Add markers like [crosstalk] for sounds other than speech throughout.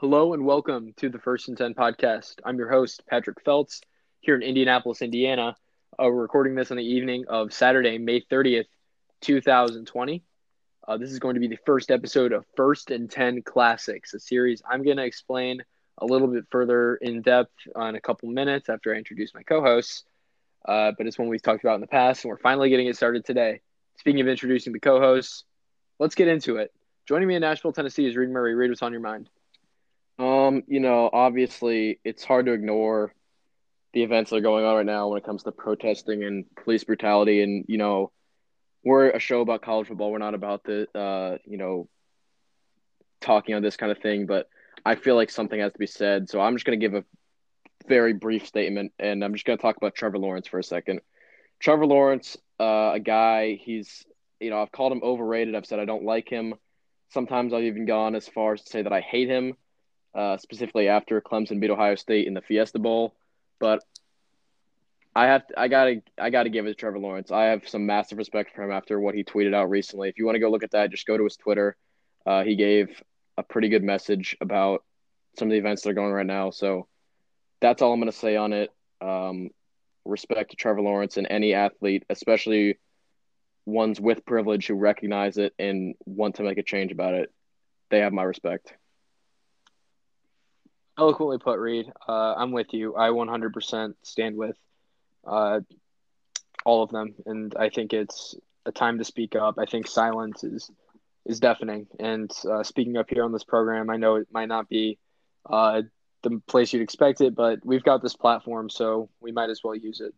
Hello and welcome to the First and Ten podcast. I'm your host, Patrick Feltz, here in Indianapolis, Indiana. Uh, we're recording this on the evening of Saturday, May 30th, 2020. Uh, this is going to be the first episode of First and Ten Classics, a series I'm going to explain a little bit further in depth in a couple minutes after I introduce my co hosts. Uh, but it's one we've talked about in the past, and we're finally getting it started today. Speaking of introducing the co hosts, let's get into it. Joining me in Nashville, Tennessee is Reid Murray. Reid, what's on your mind? Um, you know, obviously it's hard to ignore the events that are going on right now when it comes to protesting and police brutality and, you know, we're a show about college football. We're not about the uh, you know, talking on this kind of thing, but I feel like something has to be said. So I'm just going to give a very brief statement and I'm just going to talk about Trevor Lawrence for a second. Trevor Lawrence, uh, a guy, he's, you know, I've called him overrated. I've said I don't like him. Sometimes I've even gone as far as to say that I hate him uh, specifically after Clemson beat Ohio State in the Fiesta Bowl. But I have to, I gotta I gotta give it to Trevor Lawrence. I have some massive respect for him after what he tweeted out recently. If you want to go look at that, just go to his Twitter. Uh, he gave a pretty good message about some of the events that are going right now. So that's all I'm gonna say on it. Um, respect to Trevor Lawrence and any athlete, especially ones with privilege who recognize it and want to make a change about it. They have my respect. Eloquently put, Reid. Uh, I'm with you. I 100% stand with uh, all of them, and I think it's a time to speak up. I think silence is is deafening, and uh, speaking up here on this program, I know it might not be uh, the place you'd expect it, but we've got this platform, so we might as well use it.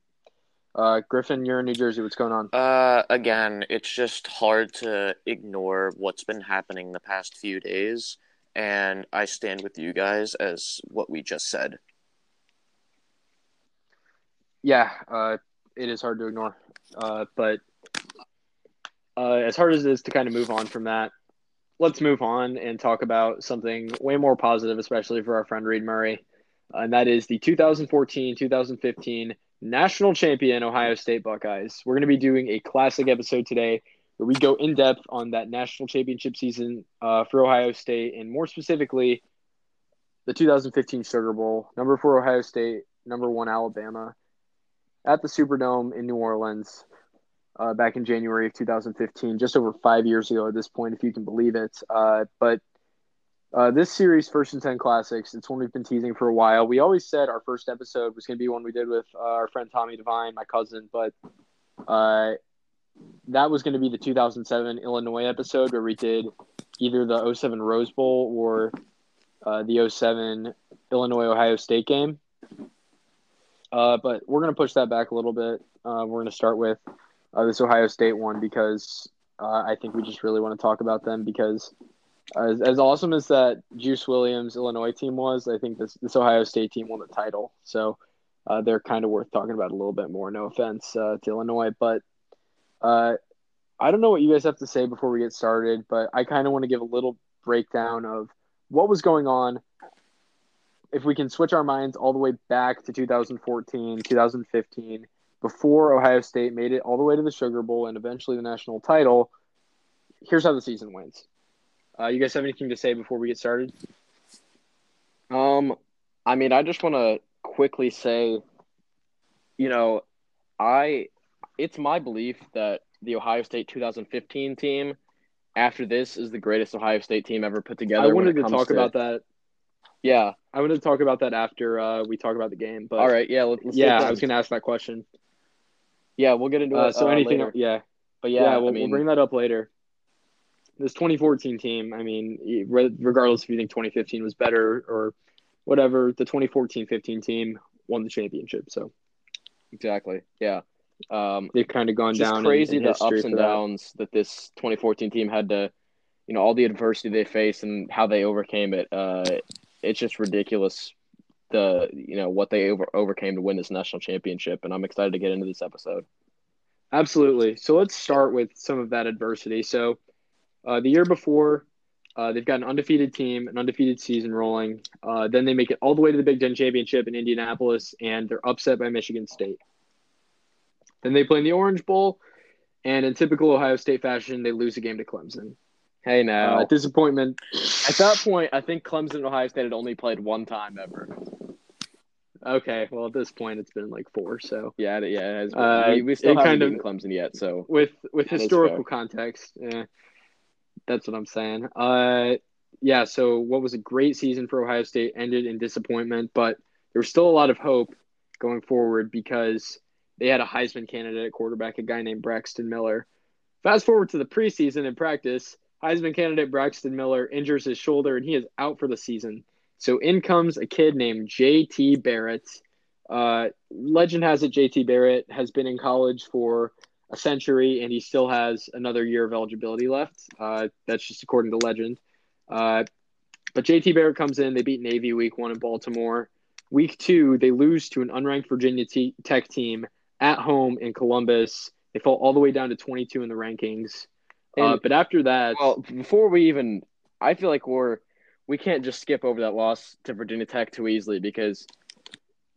Uh, Griffin, you're in New Jersey. What's going on? Uh, again, it's just hard to ignore what's been happening the past few days and I stand with you guys as what we just said. Yeah, uh, it is hard to ignore, uh, but uh, as hard as it is to kind of move on from that, let's move on and talk about something way more positive, especially for our friend Reid Murray, and that is the 2014-2015 national champion Ohio State Buckeyes. We're going to be doing a classic episode today where we go in depth on that national championship season uh, for Ohio State, and more specifically, the 2015 Sugar Bowl, number four Ohio State, number one Alabama, at the Superdome in New Orleans. Uh, back in January of 2015, just over five years ago at this point, if you can believe it. Uh, but uh, this series, First and Ten Classics, it's one we've been teasing for a while. We always said our first episode was going to be one we did with uh, our friend Tommy Devine, my cousin, but uh, that was going to be the 2007 Illinois episode where we did either the 07 Rose Bowl or uh, the 07 Illinois Ohio State game. Uh, but we're going to push that back a little bit. Uh, we're going to start with uh, this Ohio State one because uh, I think we just really want to talk about them because as, as awesome as that Juice Williams Illinois team was, I think this, this Ohio State team won the title. So uh, they're kind of worth talking about a little bit more. No offense to Illinois, but uh, I don't know what you guys have to say before we get started, but I kind of want to give a little breakdown of what was going on. If we can switch our minds all the way back to 2014, 2015, before Ohio State made it all the way to the Sugar Bowl and eventually the national title, here's how the season went. Uh, you guys have anything to say before we get started? Um, I mean, I just want to quickly say, you know, I it's my belief that the Ohio State 2015 team after this is the greatest Ohio State team ever put together. I wanted to talk to, about that. Yeah, I wanted to talk about that after uh, we talk about the game. But all right, yeah, let's, yeah, I was going to ask that question. Yeah, we'll get into uh, it. So uh, anything, later. yeah, but yeah, yeah, we'll, I mean, we'll bring that up later. This 2014 team, I mean, regardless if you think 2015 was better or whatever, the 2014-15 team won the championship. So exactly, yeah. Um, They've kind of gone down. crazy in, in the ups and downs that. that this 2014 team had to, you know, all the adversity they faced and how they overcame it. Uh, it's just ridiculous. The you know what they over overcame to win this national championship, and I'm excited to get into this episode. Absolutely. So let's start with some of that adversity. So, uh, the year before, uh, they've got an undefeated team, an undefeated season rolling. Uh, then they make it all the way to the Big Ten championship in Indianapolis, and they're upset by Michigan State. Then they play in the Orange Bowl, and in typical Ohio State fashion, they lose a game to Clemson. Hey now, Uh, disappointment. at that point, I think Clemson and Ohio State had only played one time ever. Okay, well at this point it's been like four. So Yeah, it- yeah, it has been. Uh, we, we still haven't kind of- beaten Clemson yet, so with with historical context, yeah, that's what I'm saying. Uh, yeah. So what was a great season for Ohio State ended in disappointment, but there was still a lot of hope going forward because they had a Heisman candidate at quarterback, a guy named Braxton Miller. Fast forward to the preseason in practice, Heisman candidate Braxton Miller injures his shoulder and he is out for the season. So in comes a kid named J.T. Barrett. Uh, legend has it J.T. Barrett has been in college for a century and he still has another year of eligibility left. Uh, that's just according to legend. Uh, but JT Barrett comes in. They beat Navy week one in Baltimore. Week two, they lose to an unranked Virginia Tech team at home in Columbus. They fall all the way down to 22 in the rankings. Uh, but after that, Well, before we even, I feel like we're we can't just skip over that loss to Virginia Tech too easily because,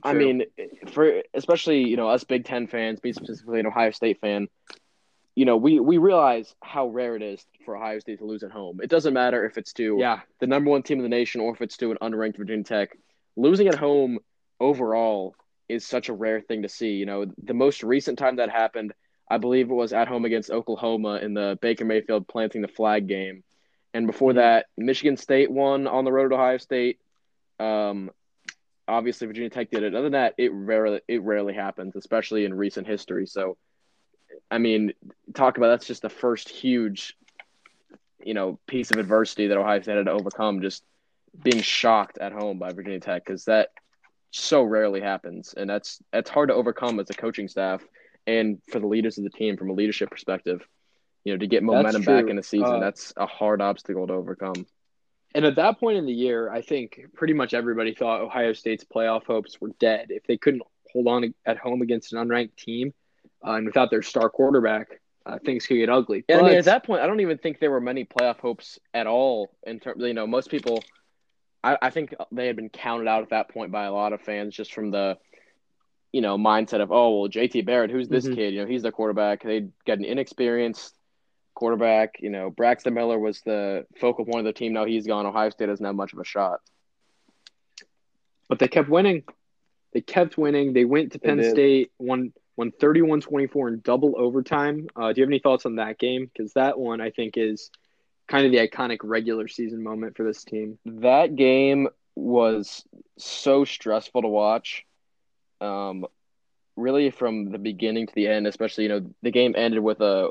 I mean, for especially you know us Big Ten fans, me specifically an Ohio State fan, you know we we realize how rare it is for Ohio State to lose at home. It doesn't matter if it's to yeah, the number one team in the nation or if it's to an unranked Virginia Tech. Losing at home overall is such a rare thing to see. You know, the most recent time that happened, I believe it was at home against Oklahoma in the Baker Mayfield planting the flag game. And before Mhm. that, Michigan State won on the road at Ohio State. Um, obviously, Virginia Tech did it. Other than that, it rarely it rarely happens, especially in recent history. So, I mean, talk about that's just the first huge, you know, piece of adversity that Ohio State had to overcome. Just being shocked at home by Virginia Tech because that so rarely happens, and that's that's hard to overcome as a coaching staff and for the leaders of the team from a leadership perspective. You know, to get momentum back in a season, Uh, that's a hard obstacle to overcome. And at that point in the year, I think pretty much everybody thought Ohio State's playoff hopes were dead. If they couldn't hold on at home against an unranked team uh, and without their star quarterback, uh, things could get ugly. Yeah, I mean, at that point, I don't even think there were many playoff hopes at all. In terms, you know, most people, I, I think they had been counted out at that point by a lot of fans just from the, you know, mindset of, oh well, JT Barrett, who's this Mhm. kid? You know, he's the quarterback. They got an inexperienced quarterback. You know, Braxton Miller was the focal point of the team. Now he's gone. Ohio State doesn't have much of a shot. but they kept winning. They kept winning. They went to Penn. State, won won 31-24 in double overtime. Uh, do you have any thoughts on that game? Because that one, I think, is kind of the iconic regular season moment for this team. That game was so stressful to watch. Um, really from the beginning to the end, especially, you know, the game ended with a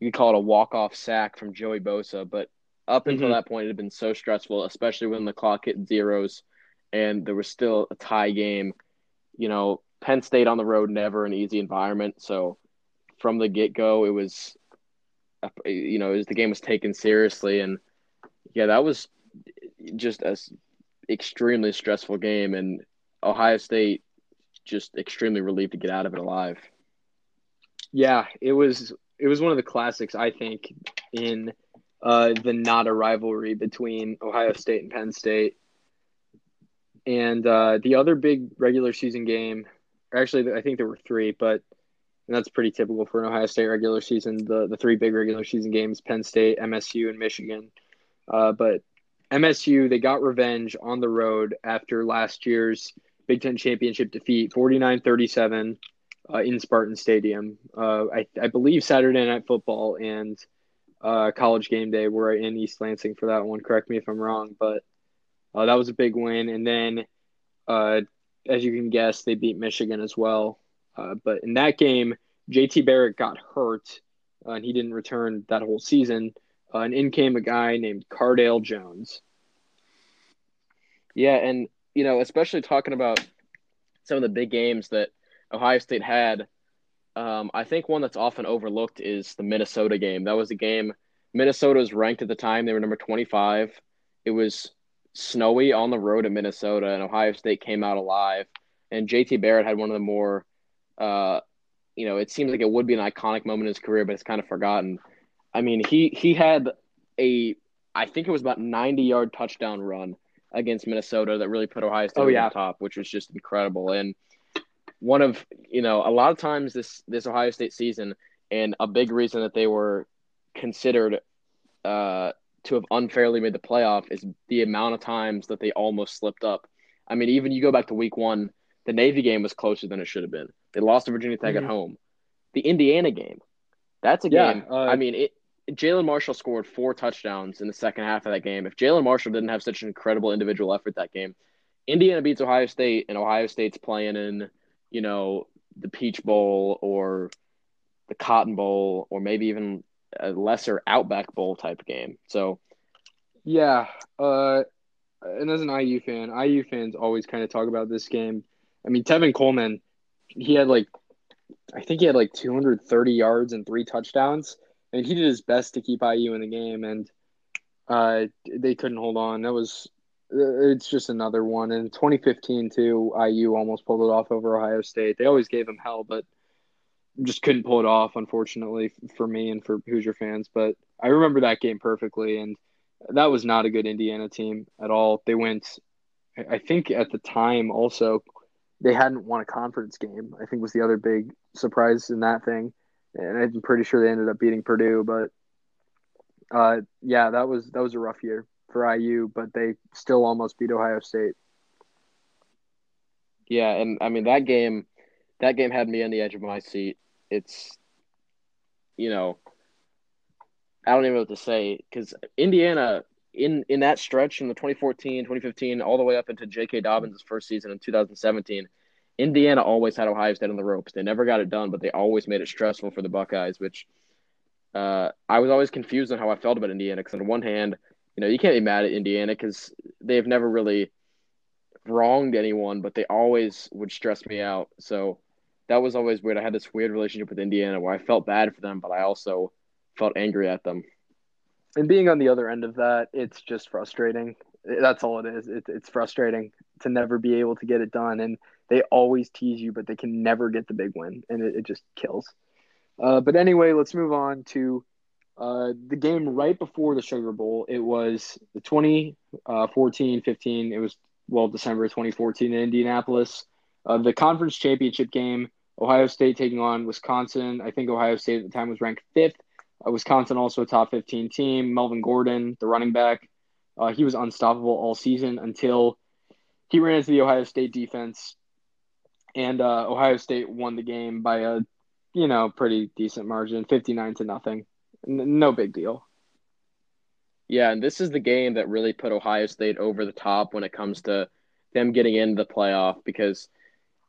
you could call it a walk off sack from Joey Bosa, but up until Mhm. that point it had been so stressful, especially when the clock hit zeros and there was still a tie game. You know, Penn State on the road never an easy environment, so from the get go it was you know, the game was taken seriously and yeah, that was just a extremely stressful game, and Ohio State just extremely relieved to get out of it alive. Yeah, it was it was one of the classics, I think, in uh, the not a rivalry between Ohio State and Penn State. And uh, the other big regular season game, actually, I think there were three, but and that's pretty typical for an Ohio State regular season. The the three big regular season games: Penn State, MSU, and Michigan. Uh, but MSU they got revenge on the road after last year's Big Ten championship defeat, 49-37 uh, in Spartan Stadium. Uh, I, I believe Saturday Night Football and uh, College Game Day were in East Lansing for that one. Correct me if I'm wrong, but uh, that was a big win. And then, uh, as you can guess, they beat Michigan as well. Uh, but in that game, JT Barrett got hurt uh, and he didn't return that whole season. Uh, and in came a guy named Cardale Jones. Yeah, and you know, especially talking about some of the big games that Ohio State had, um, I think one that's often overlooked is the Minnesota game. That was a game Minnesota was ranked at the time; they were number twenty-five. It was snowy on the road at Minnesota, and Ohio State came out alive. And JT Barrett had one of the more, uh, you know, it seems like it would be an iconic moment in his career, but it's kind of forgotten. I mean, he he had a, I think it was about ninety-yard touchdown run against Minnesota that really put Ohio State Oh, yeah. the top, which was just incredible. And one of you know a lot of times this this Ohio State season, and a big reason that they were considered uh, to have unfairly made the playoff is the amount of times that they almost slipped up. I mean, even you go back to week one, the Navy game was closer than it should have been. They lost to Virginia Tech Mhm. at home. The Indiana game, that's a Yeah, game. uh, I mean, it. Jalin Marshall scored four touchdowns in the second half of that game. If Jalin Marshall didn't have such an incredible individual effort that game, Indiana beats Ohio State, and Ohio State's playing in, you know, the Peach Bowl or the Cotton Bowl or maybe even a lesser Outback Bowl type game. So Yeah, uh, and as an IU fan, IU fans always kind of talk about this game. I mean, Tevin Coleman, he had like, I think he had like 230 yards and three touchdowns. Mean, he did his best to keep IU in the game, and uh, they couldn't hold on. That was, it's just another one. In 2015, too, IU almost pulled it off over Ohio State. They always gave them hell, but just couldn't pull it off, unfortunately, for me and for Hoosier fans. But I remember that game perfectly, and that was not a good Indiana team at all. They went, I think at the time also, they hadn't won a conference game. I think was the other big surprise in that thing, and I'm pretty sure they ended up beating Purdue. But uh, yeah, that was that was a rough year for IU, but they still almost beat Ohio State. yeah, and I mean that game, that game had me on the edge of my seat. It's, you know, I don't even know what to say because Indiana in in that stretch in the 2014, 2015, all the way up into J.K. Dobbins' first season in 2017, Indiana always had Ohio State on the ropes. They never got it done, but they always made it stressful for the Buckeyes, which uh, I was always confused on how I felt about Indiana because on the one hand, you know, you can't be mad at Indiana because they've never really wronged anyone, but they always would stress me out. So that was always weird. I had this weird relationship with Indiana where I felt bad for them, but I also felt angry at them. And being on the other end of that, it's just frustrating. That's all it is. It, it's frustrating to never be able to get it done. And they always tease you, but they can never get the big win. And it, it just kills. Uh, but anyway, let's move on to uh, the game right before the Sugar Bowl. It was the 2014 15. It was, well, December 2014 in Indianapolis. Uh, the conference championship game, Ohio State taking on Wisconsin. I think Ohio State at the time was ranked fifth. Uh, Wisconsin also a top 15 team. Melvin Gordon, the running back, uh, he was unstoppable all season until he ran into the Ohio State defense, and uh, Ohio State won the game by a you know pretty decent margin, 59 to nothing. N- no big deal. Yeah, and this is the game that really put Ohio State over the top when it comes to them getting into the playoff because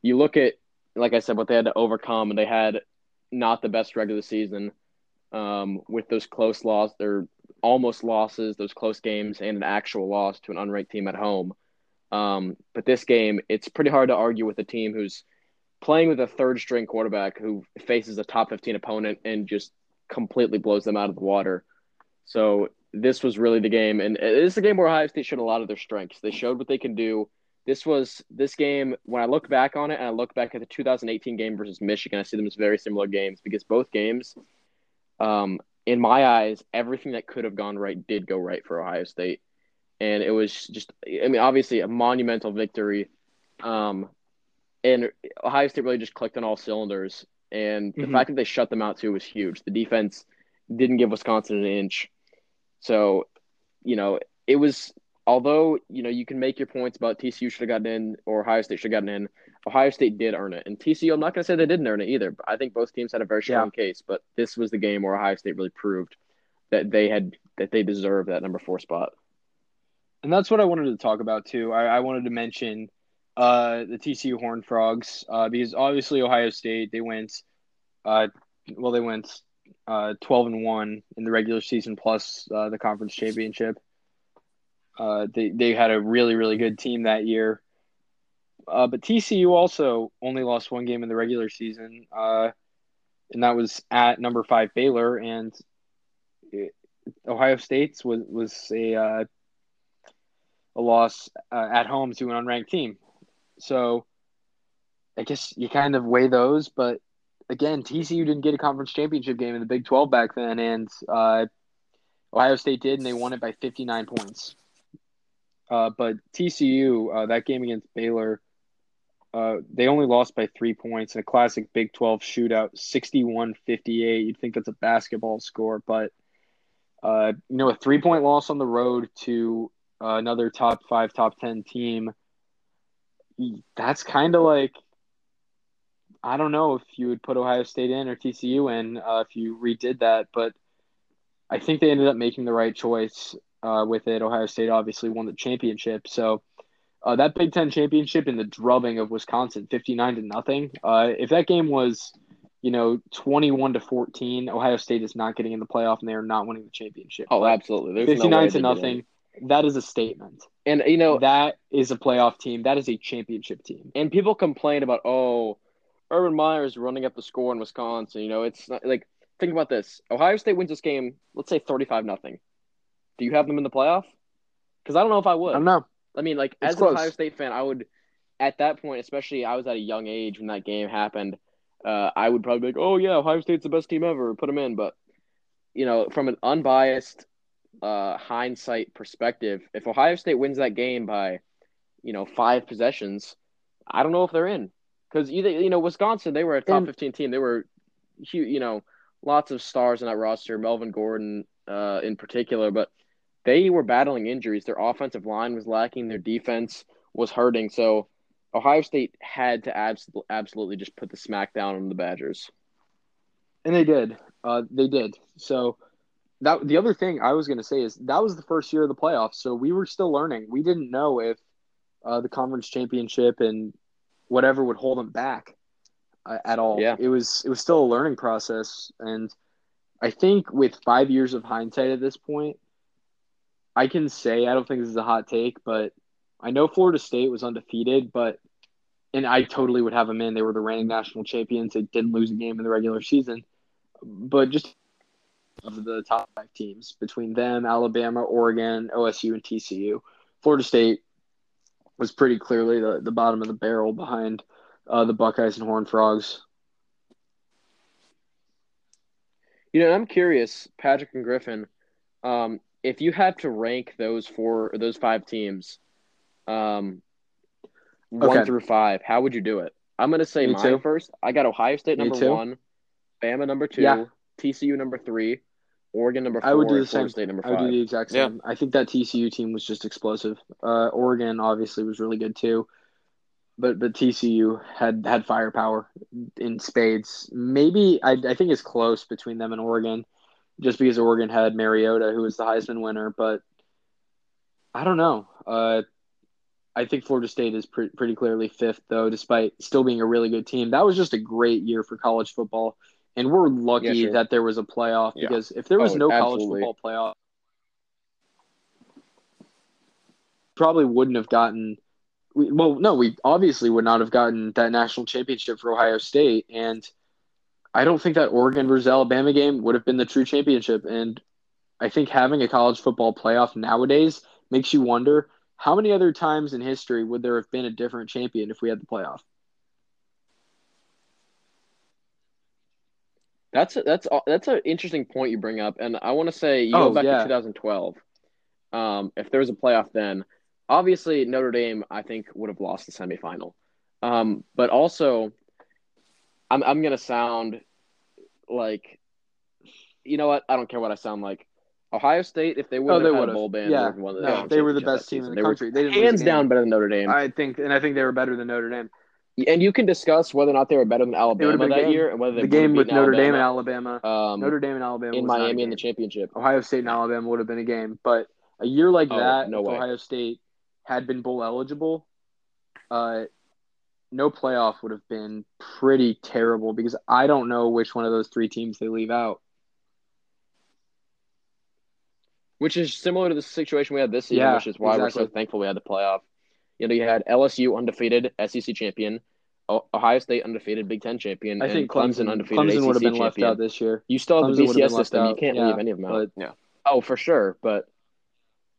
you look at, like I said, what they had to overcome, and they had not the best regular season um, with those close losses, or almost losses, those close games, and an actual loss to an unranked team at home. Um, but this game, it's pretty hard to argue with a team who's playing with a third string quarterback who faces a top 15 opponent and just completely blows them out of the water. So this was really the game, and it is game where Ohio State showed a lot of their strengths. They showed what they can do. This was this game. When I look back on it, and I look back at the 2018 game versus Michigan, I see them as very similar games because both games, um, in my eyes, everything that could have gone right did go right for Ohio State, and it was just, I mean, obviously a monumental victory. Um, and Ohio State really just clicked on all cylinders, and the Mhm. fact that they shut them out too was huge. The defense didn't give Wisconsin an inch. So, you know, it was although, you know, you can make your points about TCU should have gotten in or Ohio State should have gotten in. Ohio State did earn it. And TCU, I'm not gonna say they didn't earn it either, but I think both teams had a very strong case. But this was the game where Ohio State really proved that they had that they deserved that number four spot. And that's what I wanted to talk about too. I, I wanted to mention uh, the TCU Horned Frogs uh, because obviously Ohio State they went, uh, well they went uh, twelve and one in the regular season plus uh, the conference championship. Uh, they they had a really really good team that year. Uh, but TCU also only lost one game in the regular season, uh, and that was at number five Baylor. And it, Ohio State's was was a uh, a loss uh, at home to an unranked team. So I guess you kind of weigh those, but again, TCU didn't get a conference championship game in the Big 12 back then, and uh, Ohio State did, and they won it by 59 points. Uh, but TCU, that game against Baylor, uh, they only lost by three points in a classic Big 12 shootout, 61 58. You'd think that's a basketball score, but Uh, you know, a three point loss on the road to uh, another top five, top 10 team. That's kind of like, I don't know if you would put Ohio State in or TCU in uh, if you redid that, but I think they ended up making the right choice uh, with it. Ohio State obviously won the championship. So uh, that Big Ten championship in the drubbing of Wisconsin, 59 to nothing. Uh, if that game was you know, 21 to 14. Ohio State is not getting in the playoff and they are not winning the championship. Oh, absolutely. There's 59 no to nothing. That is a statement. And, you know, that is a playoff team. That is a championship team. And people complain about, oh, Urban Meyer is running up the score in Wisconsin. You know, it's not, like, think about this. Ohio State wins this game, let's say 35 nothing. Do you have them in the playoff? Because I don't know if I would. I don't know. I mean, like, it's as close. an Ohio State fan, I would, at that point, especially I was at a young age when that game happened uh, I would probably be like, oh yeah, Ohio State's the best team ever, put them in. But you know, from an unbiased uh, hindsight perspective, if Ohio State wins that game by, you know, five possessions, I don't know if they're in because you you know Wisconsin they were a top and, fifteen team. They were, you know, lots of stars in that roster, Melvin Gordon uh, in particular, but they were battling injuries. Their offensive line was lacking. Their defense was hurting. So Ohio State had to abs- absolutely just put the smackdown on the Badgers. And they did. Uh, they did. So that the other thing I was going to say is that was the first year of the playoffs, so we were still learning. We didn't know if uh, the conference championship and whatever would hold them back uh, at all. Yeah. It was it was still a learning process, and I think with five years of hindsight at this point, I can say I don't think this is a hot take, but I know Florida State was undefeated, but and I totally would have them in. They were the reigning national champions. They didn't lose a game in the regular season, but just of the top five teams between them, Alabama, Oregon, OSU, and TCU, Florida State was pretty clearly the, the bottom of the barrel behind uh, the Buckeyes and Horned Frogs. You know, I'm curious, Patrick and Griffin, um, if you had to rank those four, those five teams, um, okay. one through five, how would you do it? I'm gonna say Me mine too. first. I got Ohio State number one, Bama number two, yeah. TCU number three, Oregon number four, I would do the same. State number five. I would do the exact same. Yeah. I think that TCU team was just explosive. Uh, Oregon obviously was really good too, but but TCU had had firepower in spades. Maybe I I think it's close between them and Oregon, just because Oregon had Mariota, who was the Heisman winner. But I don't know. Uh, I think Florida State is pre- pretty clearly fifth, though, despite still being a really good team. That was just a great year for college football, and we're lucky yeah, sure. that there was a playoff yeah. because if there was oh, no absolutely. college football playoff, probably wouldn't have gotten. We, Well, no, we obviously would not have gotten that national championship for Ohio State, and I don't think that Oregon versus Alabama game would have been the true championship. And I think having a college football playoff nowadays makes you wonder how many other times in history would there have been a different champion if we had the playoff? That's a, that's a, that's an interesting point you bring up, and I want to say you oh, go back yeah. to 2012. Um, if there was a playoff then, obviously Notre Dame I think would have lost the semifinal, um, but also I'm I'm gonna sound like, you know what? I don't care what I sound like. Ohio State, if they would oh, have had a bowl ban, yeah, won the no, they were the best team in the country. They didn't hands down better than Notre Dame. I think, and I think they were better than Notre Dame. And you can discuss whether or not they were better than Alabama that game. year, and whether the game with Notre Dame and Alabama, um, Notre Dame and Alabama in Miami in the championship. Ohio State and Alabama would have been a game, but a year like oh, that, no. Ohio State had been bowl eligible, uh, no playoff would have been pretty terrible because I don't know which one of those three teams they leave out. which is similar to the situation we had this season, yeah, which is why exactly. we're so thankful we had the playoff. You know, you had LSU undefeated SEC champion, Ohio State undefeated Big Ten champion, I think Clemson, Clemson undefeated Clemson ACC would have been champion. left out this year. You still have Clemson the BCS system. You can't yeah, leave any of them out. But, yeah. Oh, for sure, but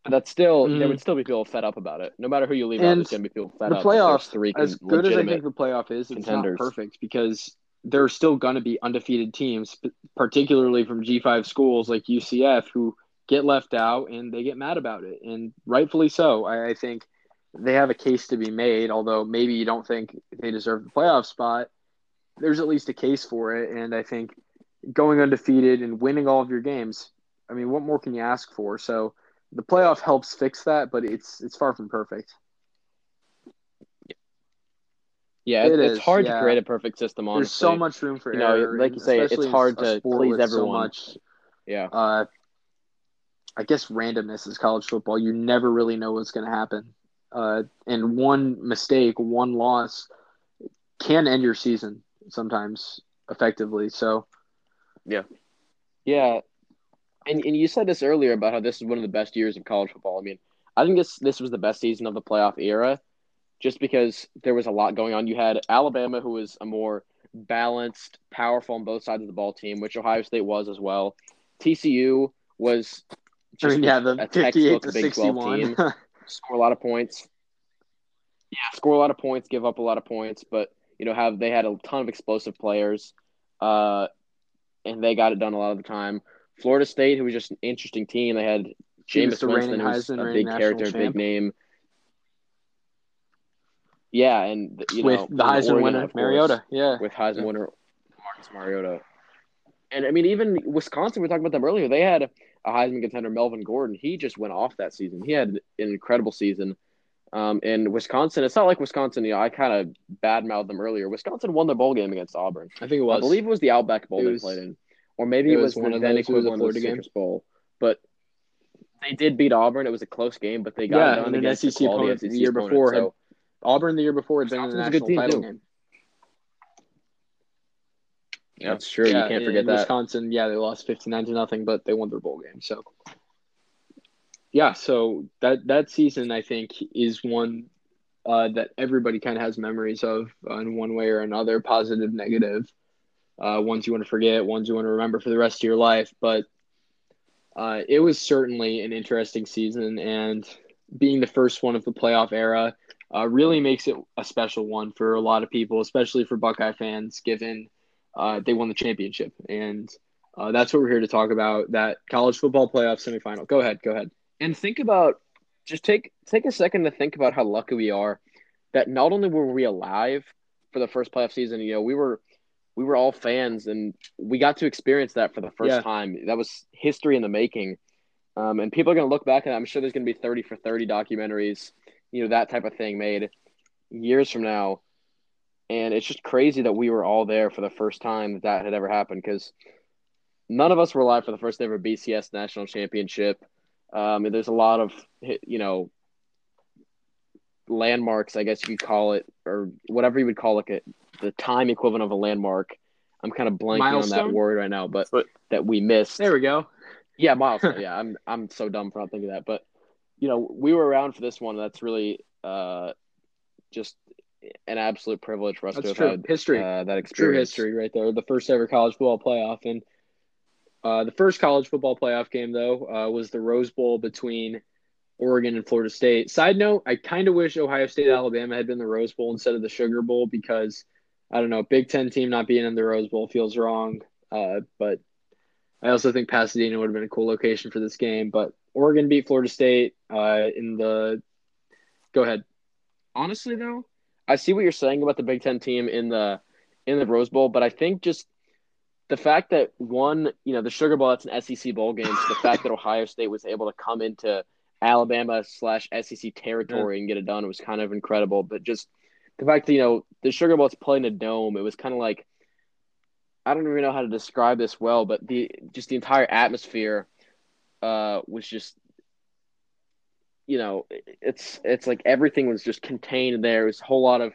that's still mm-hmm. there would still be people fed up about it. No matter who you leave and out, there's gonna be people fed the up. The playoffs, three as good as I think the playoff is, it's contenders. not perfect because there are still going to be undefeated teams, particularly from G5 schools like UCF, who get left out and they get mad about it, and rightfully so. I, I think they have a case to be made, although maybe you don't think they deserve the playoff spot. There's at least a case for it, and I think going undefeated and winning all of your games I mean, what more can you ask for? So the playoff helps fix that, but it's it's far from perfect. Yeah, It it's is, hard yeah. to create a perfect system. Honestly, There's so much room for You know, error, like you say, it's hard to please everyone. So much, Yeah, uh, I guess randomness is college football. You never really know what's going to happen, uh, and one mistake, one loss, can end your season sometimes effectively. So yeah, yeah, and and you said this earlier about how this is one of the best years of college football. I mean, I think this this was the best season of the playoff era, just because there was a lot going on. You had Alabama, who was a more balanced, powerful on both sides of the ball team, which Ohio State was as well. TCU was just yeah, the a textbook to Big 12 team. [laughs] score a lot of points. Yeah, score a lot of points, give up a lot of points, but you know have they had a ton of explosive players, uh, and they got it done a lot of the time. Florida State, who was just an interesting team, they had He was Jameis the Winston, who's Heisman, a big character, champ. big name. Yeah, and you know the Heisman Oregon, winner course, Mariota. Yeah, with Heisman Yeah. winner Marcus Mariota. And I mean, even Wisconsin, we talked about them earlier. They had a Heisman contender, Melvin Gordon. He just went off that season. He had an incredible season. Um, and Wisconsin, it's not like Wisconsin. You know, I kind of badmouthed them earlier. Wisconsin won the bowl game against Auburn. I think it was. I believe it was the Outback Bowl It they was- played in, or maybe it it was was, one the of then. It was a equivalent of Florida the. Citrus Bowl. But they did beat Auburn. It was a close game, but they got Yeah, it done against the SEC quality opponent SEC the year opponent. before So, Auburn the year before had been in the Wisconsin's a good national team, title too. game. that's true. Yeah, you can't forget that. Wisconsin, yeah, they lost fifty nine to nothing, but they won their bowl game. So, yeah, so that that season I think is one uh, that everybody kind of has memories of uh, in one way or another, positive, negative. Uh, ones you want to forget, ones you want to remember for the rest of your life. But uh, it was certainly an interesting season, and being the first one of the playoff era uh, really makes it a special one for a lot of people, especially for Buckeye fans, given uh, they won the championship. And uh, that's what we're here to talk about that college football playoff semifinal. Go ahead. Go ahead. and think about just take take a second to think about how lucky we are that not only were we alive for the first playoff season, you know, we were we were all fans and we got to experience that for the first Yeah. time. That was history in the making. Um, and people are going to look back and I'm sure there's going to be 30 for 30 documentaries, you know, that type of thing made years from now. And it's just crazy that we were all there for the first time that that had ever happened because none of us were alive for the first ever BCS national championship. Um, and there's a lot of you know landmarks, I guess you could call it, or whatever you would call it, the time equivalent of a landmark. I'm kind of blanking on that word right now, but, But- that we missed. There we go. Yeah, [laughs] milestone. yeah, I'm I'm so dumb for not thinking of that, but you know, we were around for this one. That's really uh, just an absolute privilege for us That's to have true. had History. uh, that True experience. history right there. The first ever college football playoff. And uh, the first college football playoff game, though, uh, was the Rose Bowl between Oregon and Florida State. Side note, I kind of wish Ohio State Alabama had been the Rose Bowl instead of the Sugar Bowl because, I don't know, Big Ten team not being in the Rose Bowl feels wrong. Uh, but I also think Pasadena would have been a cool location for this game. But Oregon beat Florida State uh, in the. Go ahead. Honestly, though, I see what you're saying about the Big Ten team in the in the Rose Bowl, but I think just the fact that one, you know, the Sugar Bowl that's an SEC bowl game, so the fact that Ohio State was able to come into Alabama slash SEC territory and get it done was kind of incredible. But just the fact that you know the Sugar Bowl is playing a dome, it was kind of like I don't even know how to describe this well, but the just the entire atmosphere uh, was just you know, it's it's like everything was just contained there. It was a whole lot of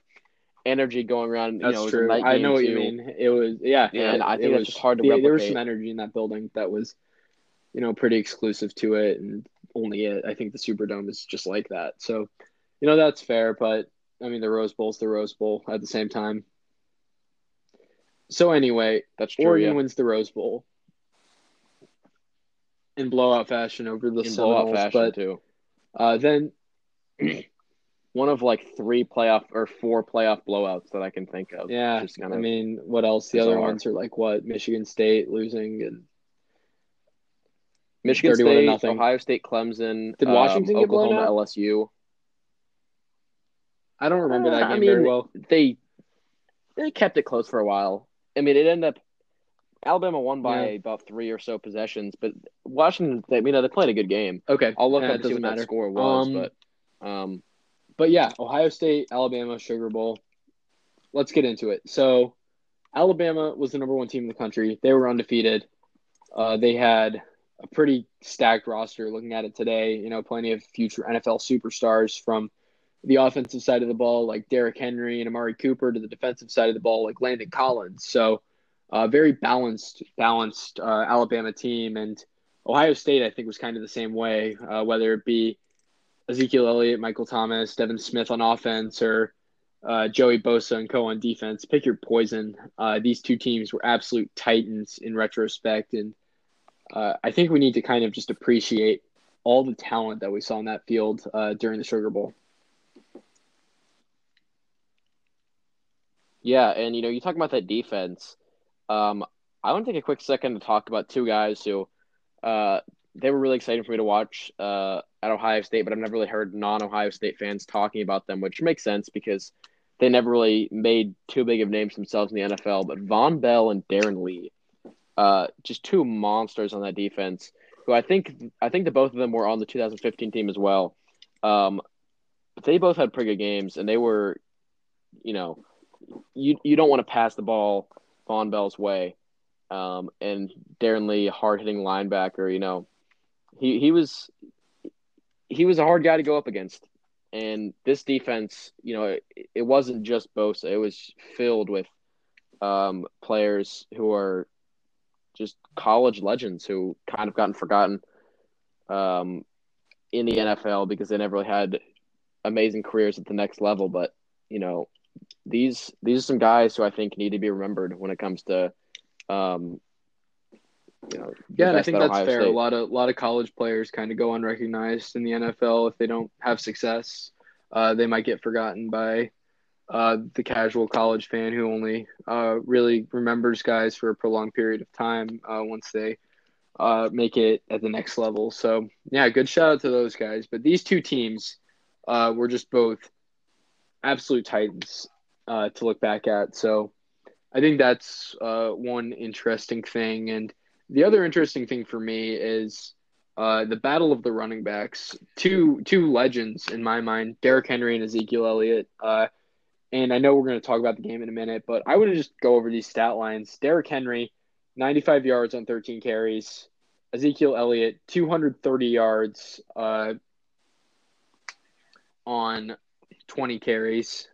energy going around. You That's know, it was a true. I know what you mean. It was yeah, Yeah, and I it think that's was just hard to yeah, There was some energy in that building that was, you know, pretty exclusive to it, and only it. I think the Superdome is just like that. So, you know, that's fair. But I mean, the Rose Bowl's the Rose Bowl at the same time. So anyway, That's true. Oregon yeah. wins the Rose Bowl in blowout fashion over the in blowout fashion but too. uh, then [clears throat] One of like three playoff or four playoff blowouts that I can think of. yeah, Just kind I mean, what else? The other ones are like what Michigan State losing and Michigan State. Ohio State, Clemson. Did um, Washington get blown out? LSU. I don't remember that Uh, game I very well. They they kept it close for a while. I mean, it ended up Alabama won by Yeah. about three or so possessions, but Washington, they, you know, they played a good game. Okay, I'll look Yeah, up it see what matter. that score was, Um, but um, But yeah, Ohio State, Alabama, Sugar Bowl. Let's get into it. So, Alabama was the number one team in the country. They were undefeated. Uh, they had a pretty stacked roster. Looking at it today, you know, plenty of future NFL superstars from the offensive side of the ball, like Derrick Henry and Amari Cooper, to the defensive side of the ball, like Landon Collins. So, uh, very balanced, balanced uh, Alabama team, and Ohio State, I think, was kind of the same way. Uh, whether it be Ezekiel Elliott, Michael Thomas, Devin Smith on offense, or uh, Joey Bosa and Co on defense. Pick your poison. Uh, these two teams were absolute titans in retrospect, and uh, I think we need to kind of just appreciate all the talent that we saw in that field during the Sugar Bowl. Yeah, and you know, you talk about that defense. Um, I want to take a quick second to talk about two guys who, uh, they were really exciting for me to watch uh, at Ohio State, but I've never really heard non-Ohio State fans talking about them, which makes sense because they never really made too big of names themselves in the NFL. But Vonn Bell and Darron Lee, uh, just two monsters on that defense. Who I think I think that both of them were on the 2015 team as well. Um, they both had pretty good games, and they were, you know, you you don't want to pass the ball Vonn Bell's way. Um, and Darron Lee, hard hitting linebacker, you know, he he was he was a hard guy to go up against. And this defense, you know, it, it wasn't just Bosa; it was filled with um, players who are just college legends who kind of gotten forgotten um, in the NFL because they never really had amazing careers at the next level. But you know, these these are some guys who I think need to be remembered when it comes to, um, you know, Yeah, and I think that's Ohio fair. State. A lot of a lot of college players kind of go unrecognized in the NFL if they don't have success. Uh, they might get forgotten by uh, the casual college fan who only uh, really remembers guys for a prolonged period of time uh, once they uh, make it at the next level. So yeah, good shout out to those guys. But these two teams uh, were just both absolute titans uh, to look back at. So I think that's uh, one interesting thing. And the other interesting thing for me is uh, the battle of the running backs. Two two legends in my mind, Derrick Henry and Ezekiel Elliott. Uh, and I know we're going to talk about the game in a minute, but I want to just go over these stat lines. Derrick Henry, 95 yards on 13 carries. Ezekiel Elliott, 230 yards uh, on 20 carries.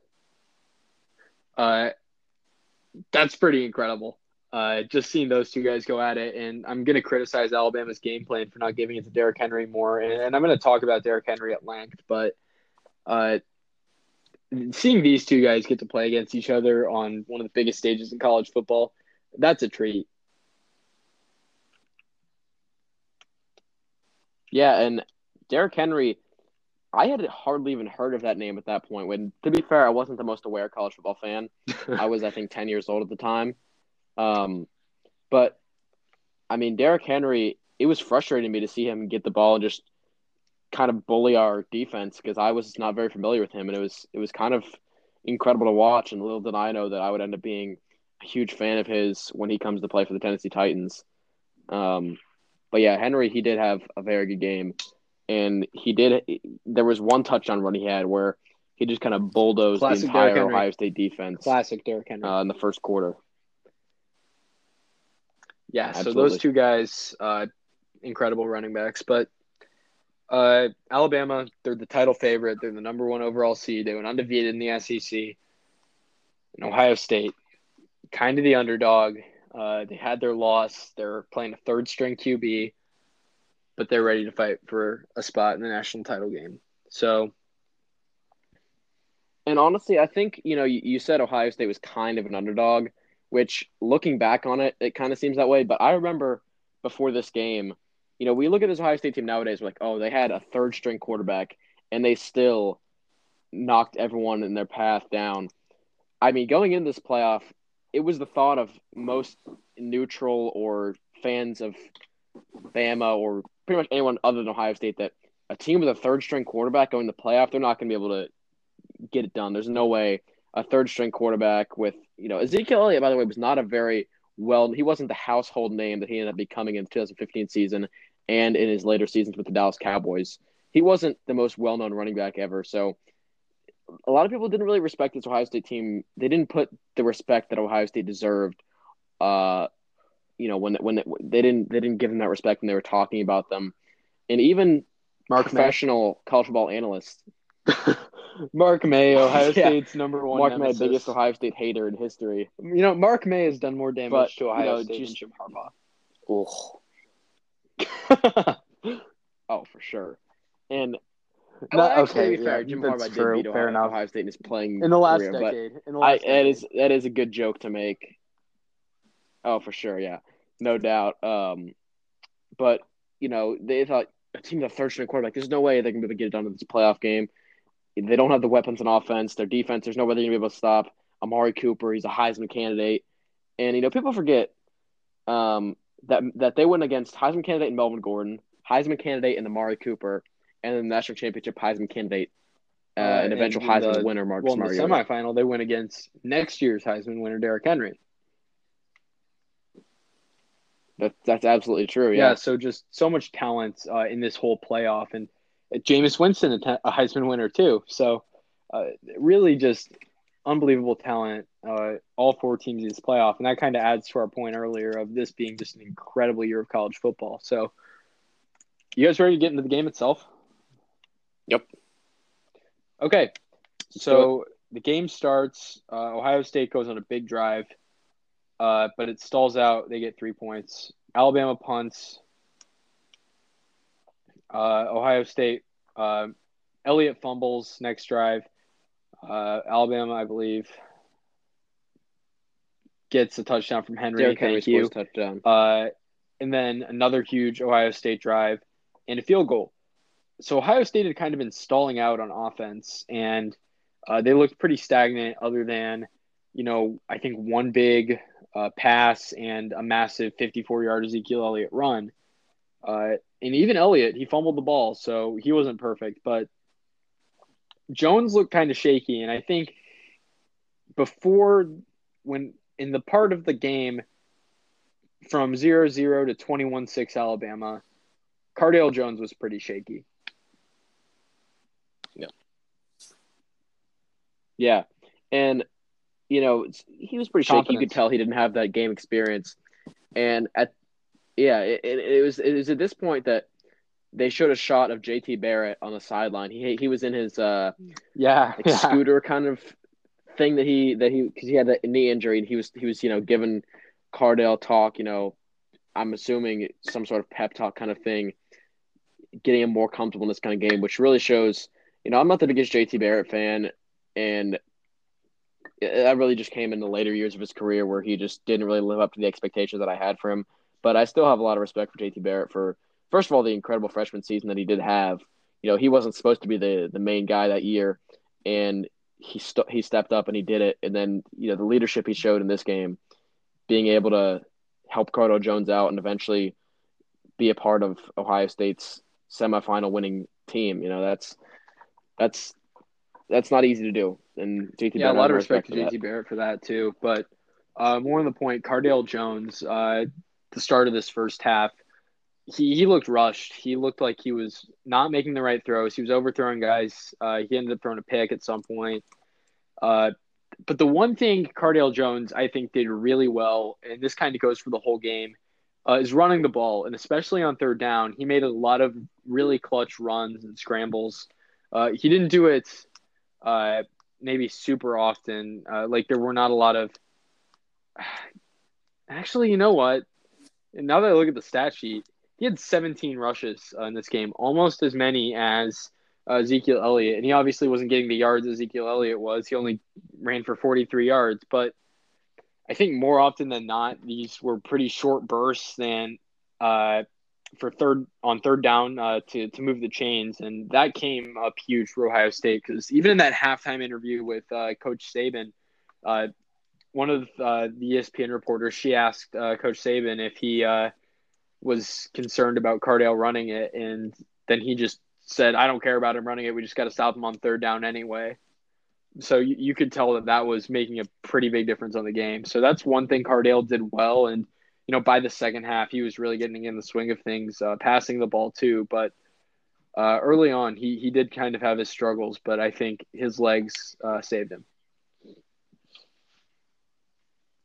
Uh, that's pretty incredible. Uh, just seeing those two guys go at it, and I'm going to criticize Alabama's game plan for not giving it to Derrick Henry more, and, and I'm going to talk about Derrick Henry at length. But uh, seeing these two guys get to play against each other on one of the biggest stages in college football, that's a treat. Yeah, and Derrick Henry, I had hardly even heard of that name at that point. When, to be fair, I wasn't the most aware college football fan. [laughs] I was, I think, ten years old at the time. Um, but I mean, Derrick Henry, it was frustrating me to see him get the ball and just kind of bully our defense because I was not very familiar with him, and it was it was kind of incredible to watch. And little did I know that I would end up being a huge fan of his when he comes to play for the Tennessee Titans. Um, but yeah, Henry, he did have a very good game, and he did. There was one touchdown run he had where he just kind of bulldozed Classic the entire Ohio State defense Classic Derrick Henry. uh, in the first quarter. Yeah, so those two guys, uh, incredible running backs. But uh, Alabama, they're the title favorite. They're the number one overall seed. They went undefeated in the SEC. And Ohio State, kind of the underdog. Uh, they had their loss. They're playing a third string QB, but they're ready to fight for a spot in the national title game. So, And honestly, I think you know you, you said Ohio State was kind of an underdog, which looking back on it, it kind of seems that way. But I remember before this game, you know, we look at this Ohio State team nowadays, we're like, oh, they had a third string quarterback, and they still knocked everyone in their path down. I mean, going into this playoff, it was the thought of most neutral or fans of Bama or pretty much anyone other than Ohio State that a team with a third string quarterback going to playoff, they're not going to be able to get it done. There's no way a third string quarterback with, you know, Ezekiel Elliott, by the way, was not a very well. He wasn't the household name that he ended up becoming in the 2015 season and in his later seasons with the Dallas Cowboys. He wasn't the most well known running back ever. So a lot of people didn't really respect this Ohio State team. They didn't put the respect that Ohio State deserved. Uh, you know, when when they didn't they didn't give them that respect when they were talking about them, and even Mark professional May. college football analysts. [laughs] Mark May, [laughs] Ohio yeah. State's number one. Mark nemesis. May, biggest Ohio State hater in history. You know, Mark May has done more damage but, to Ohio you know, State just, than Jim Harbaugh. [laughs] oh, for sure. And no, okay, to be fair, yeah, Jim Harbaugh true. did beat Ohio, Ohio State in his playing in the last career, decade. in the last I, that is that is a good joke to make. Oh, for sure, yeah, no doubt. Um, but you know, they thought a team a third string quarterback. There's no way they can be able to get it done in this playoff game. They don't have the weapons on offense. Their defense, there's no way they're gonna be able to stop Amari Cooper. He's a Heisman candidate, and you know, people forget um, that that they went against Heisman candidate and Melvin Gordon, Heisman candidate and Amari Cooper and then the national championship Heisman candidate, uh, uh, an eventual Heisman the, winner, Marcus well, Mariota. In the semifinal, they went against next year's Heisman winner, Derrick Henry. That, that's absolutely true. Yeah. yeah so just so much talent uh, in this whole playoff, and uh, Jameis Winston, a, a Heisman winner too. So uh, really, just unbelievable talent. Uh, all four teams in this playoff, and that kind of adds to our point earlier of this being just an incredible year of college football. So, you guys ready to get into the game itself? Yep. Okay. So the game starts. Uh, Ohio State goes on a big drive, uh, but it stalls out. They get three points. Alabama punts. Uh, Ohio State. Uh, Elliott fumbles next drive. Uh, Alabama, I believe, gets a touchdown from Henry. Derrick Henry scores touchdown. Uh, and then another huge Ohio State drive and a field goal so Ohio State had kind of been stalling out on offense, and uh, they looked pretty stagnant. Other than, you know, I think one big uh, pass and a massive 54-yard Ezekiel Elliott run, uh, and even Elliott he fumbled the ball, so he wasn't perfect. But Jones looked kind of shaky, and I think before when in the part of the game from 0-0 to 21-6 Alabama, Cardale Jones was pretty shaky. Yeah, and you know he was pretty shaky. You could tell he didn't have that game experience, and at yeah, it, it, was it was at this point that they showed a shot of JT Barrett on the sideline. He he was in his uh yeah, like yeah. scooter kind of thing that he that he because he had that knee injury and he was he was you know given Cardale talk. You know, I'm assuming some sort of pep talk kind of thing, getting him more comfortable in this kind of game, which really shows. You know, I'm not the biggest JT Barrett fan and that really just came in the later years of his career where he just didn't really live up to the expectations that I had for him. But I still have a lot of respect for JT Barrett for first of all the incredible freshman season that he did have. You know, he wasn't supposed to be the the main guy that year, and he st- he stepped up and he did it. And then you know the leadership he showed in this game, being able to help Cardale Jones out and eventually be a part of Ohio State's semifinal winning team. You know, that's that's that's not easy to do. And JT yeah, Barrett, a lot of respect, respect to JT Barrett for that too. But uh, more on the point, Cardale Jones, uh, the start of this first half, he, he looked rushed. He looked like he was not making the right throws. He was overthrowing guys. Uh, he ended up throwing a pick at some point. Uh, but the one thing Cardale Jones, I think, did really well, and this kind of goes for the whole game, uh, is running the ball. And especially on third down, he made a lot of really clutch runs and scrambles. Uh, he didn't do it uh, maybe super often. Uh, like there were not a lot of. Actually, you know what? Now that I look at the stat sheet, he had 17 rushes uh, in this game, almost as many as uh, Ezekiel Elliott. And he obviously wasn't getting the yards Ezekiel Elliott was. He only ran for 43 yards. But I think more often than not, these were pretty short bursts than uh, for third on third down uh, to to move the chains, and that came up huge for Ohio State because even in that halftime interview with uh, Coach Saban, uh, one of uh, the ESPN reporters she asked uh, Coach Saban if he uh, was concerned about Cardale running it, and then he just said, "I don't care about him running it. We just got to stop him on third down anyway." so you, you could tell that that was making a pretty big difference on the game. So that's one thing Cardale did well, and you know by the second half he was really getting in the swing of things, uh, passing the ball too. But uh, early on he he did kind of have his struggles, but I think his legs uh, saved him.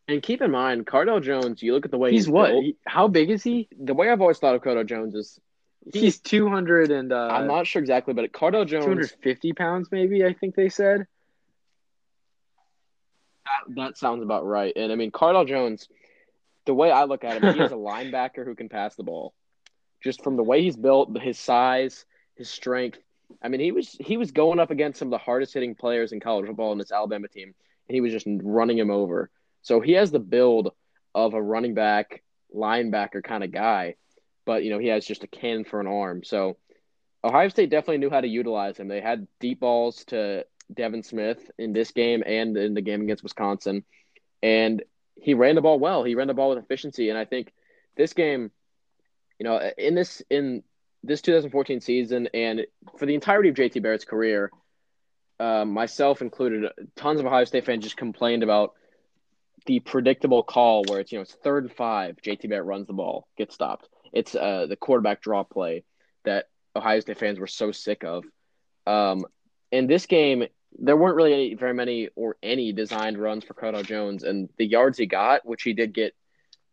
And keep in mind, Cardale Jones. You look at the way He's, he's, what? built, He- how big is he? the way I've always thought of Cardale Jones is He's two hundred and uh, I'm not sure exactly, but Cardale Jones two hundred fifty pounds, maybe. I think they said. That, that sounds about right. And I mean, Cardale Jones, the way I look at him, he is a linebacker who can pass the ball. Just from the way he's built, his size, his strength. I mean, he was he was going up against some of the hardest hitting players in college football in this Alabama team, and he was just running him over. So he has the build of a running back, linebacker kind of guy, but you know he has just a cannon for an arm. So Ohio State definitely knew how to utilize him. They had deep balls to Devin Smith in this game and in the game against Wisconsin. And he ran the ball well. He ran the ball with efficiency. And I think this game, you know, in this in this 2014 season and for the entirety of JT Barrett's career, um, myself included, tons of Ohio State fans just complained about the predictable call where it's you know it's third and five, JT Barrett runs the ball, gets stopped. It's uh, the quarterback draw play that Ohio State fans were so sick of. Um, in this game, there weren't really any, very many or any designed runs for Cardale Jones, and the yards he got, which he did get